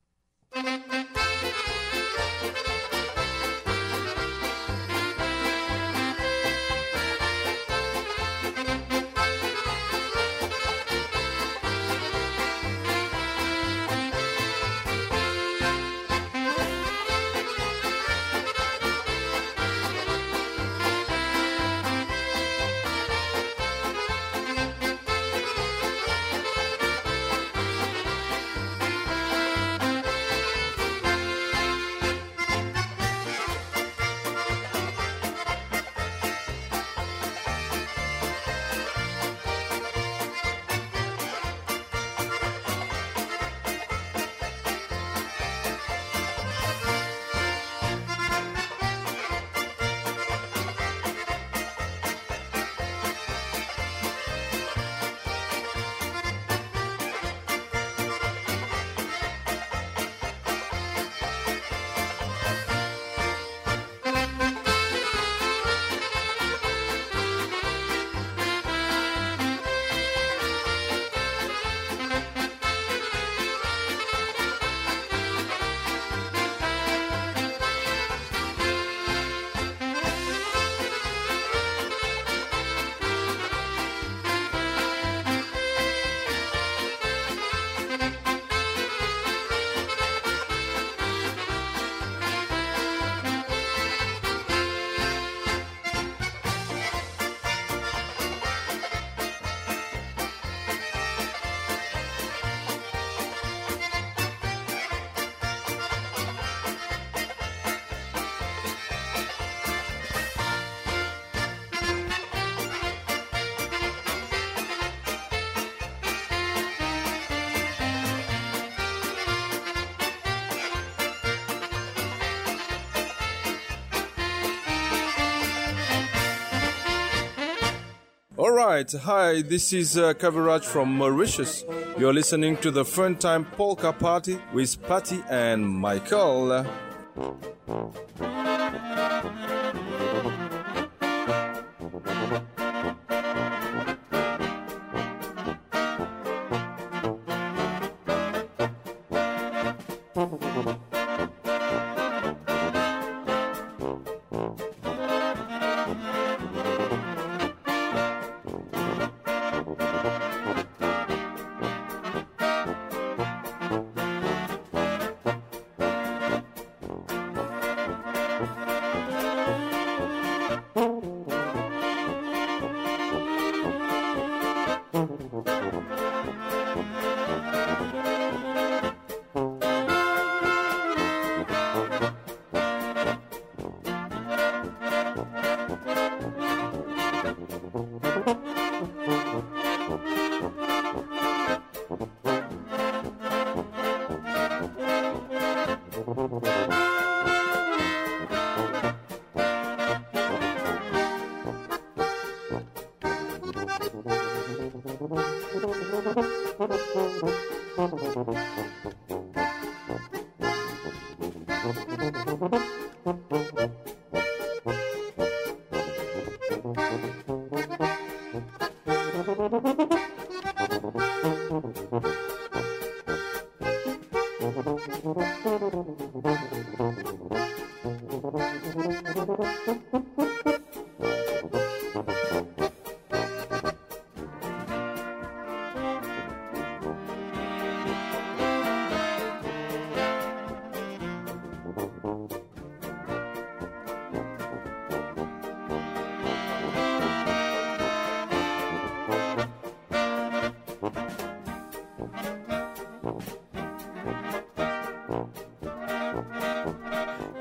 All right, hi, this is uh, Kaviraj from Mauritius. You're listening to the Fun Time Polka Party with Patty and Michael.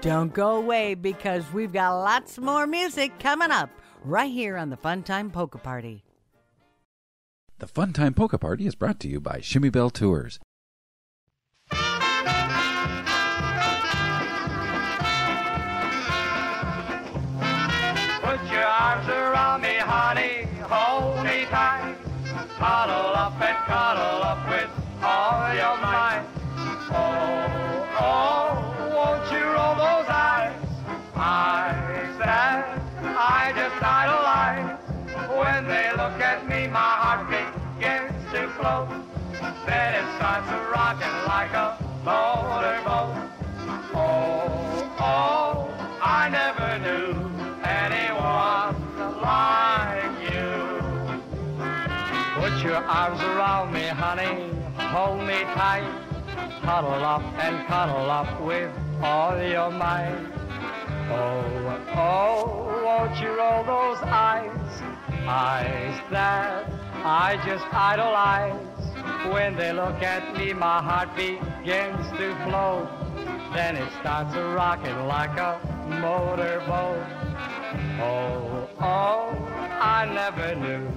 Don't go away because we've got lots more music coming up right here on the Fun Time Polka Party. The Fun Time Polka Party is brought to you by Shimmy Bell Tours. Starts to rocking like a motorboat. Oh, oh, I never knew anyone like you. Put your arms around me, honey, hold me tight. Cuddle up and cuddle up with all your might. Oh, oh, won't you roll those eyes? Eyes that I just idolize. When they look at me, my heart begins to float. Then it starts a rocking like a motorboat. Oh, oh, I never knew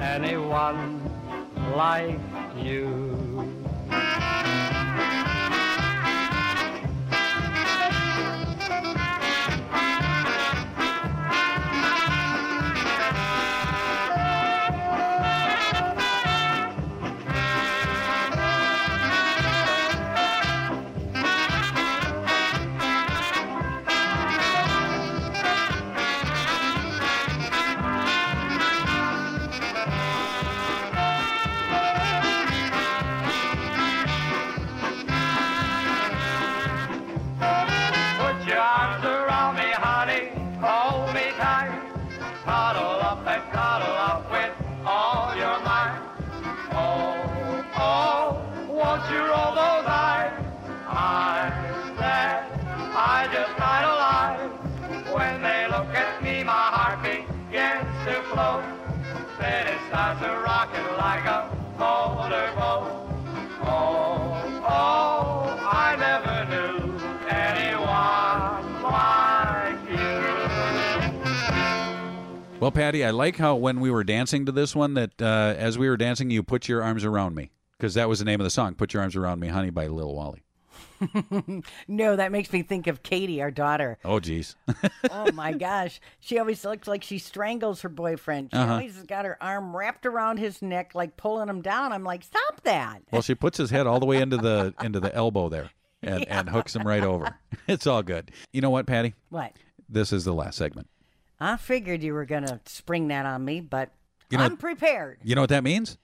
anyone like you. Well, Patty, I like how when we were dancing to this one, that uh, as we were dancing, you put your arms around me because that was the name of the song. "Put Your Arms Around Me, Honey" by Lil Wally. no, that makes me think of Katie, our daughter. Oh, geez. oh my gosh. She always looks like she strangles her boyfriend. She Uh-huh. always has got her arm wrapped around his neck, like pulling him down. I'm like, stop that. well, she puts his head all the way into the into the elbow there, and and hooks him right over. It's all good. You know what, Patty? What? This is the last segment. I figured you were going to spring that on me, but You know- I'm prepared. You know what that means?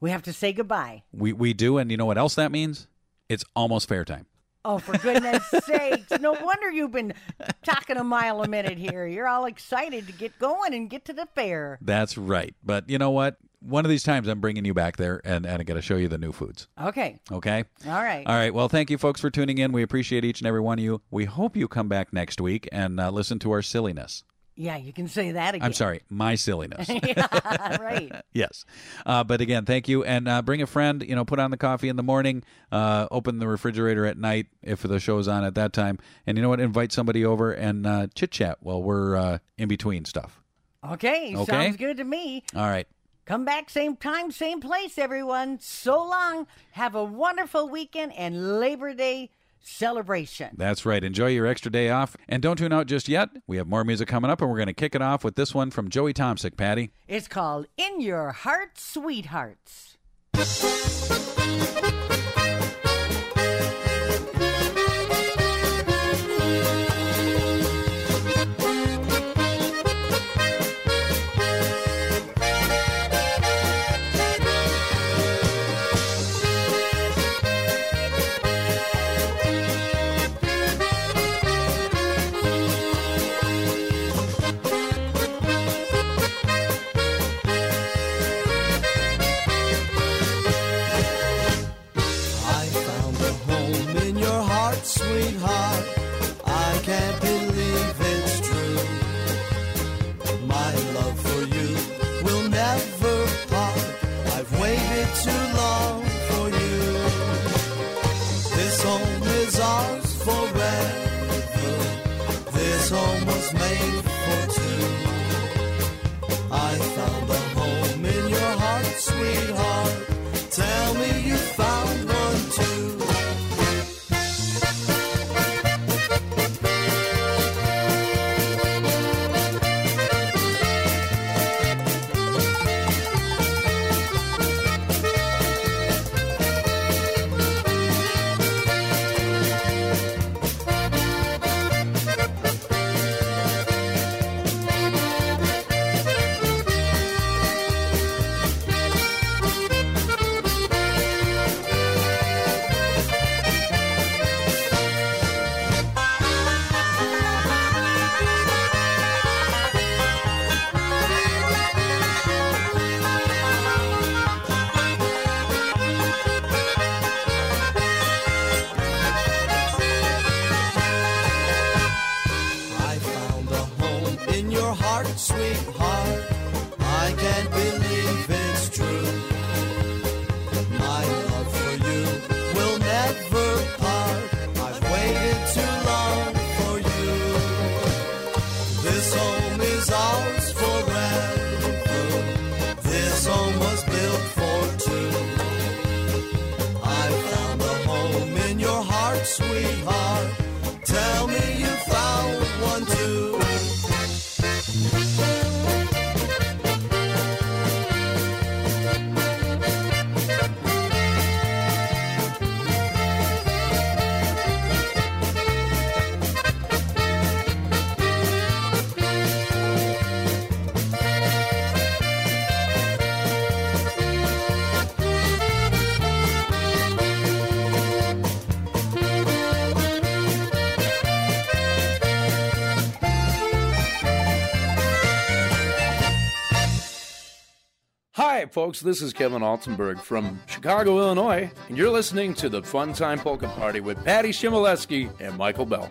We have to say goodbye. We we do, and you know what else that means? It's almost fair time. Oh, for goodness sakes. No wonder you've been talking a mile a minute here. You're all excited to get going and get to the fair. That's right. But you know what? One of these times, I'm bringing you back there, and and I got to show you the new foods. Okay. Okay. All right. All right. Well, thank you, folks, for tuning in. We appreciate each and every one of you. We hope you come back next week and uh, listen to our silliness. Yeah, you can say that again. I'm sorry, my silliness. yeah, right. yes. Uh, but again, thank you. And uh, bring a friend, you know, put on the coffee in the morning, uh, open the refrigerator at night if the show's on at that time. And you know what? Invite somebody over and uh, chit chat while we're uh, in between stuff. Okay, Okay. sounds good to me. All right. Come back same time, same place, everyone. So long. Have a wonderful weekend and Labor Day celebration. That's right. Enjoy your extra day off. And don't tune out just yet. We have more music coming up, and we're going to kick it off with this one from Joey Tomsick, Patty. It's called In Your Heart, Sweethearts. Hi, folks. This is Kevin Altenberg from Chicago, Illinois, and you're listening to the Fun Time Polka Party with Patty Chmielewski and Michael Bell.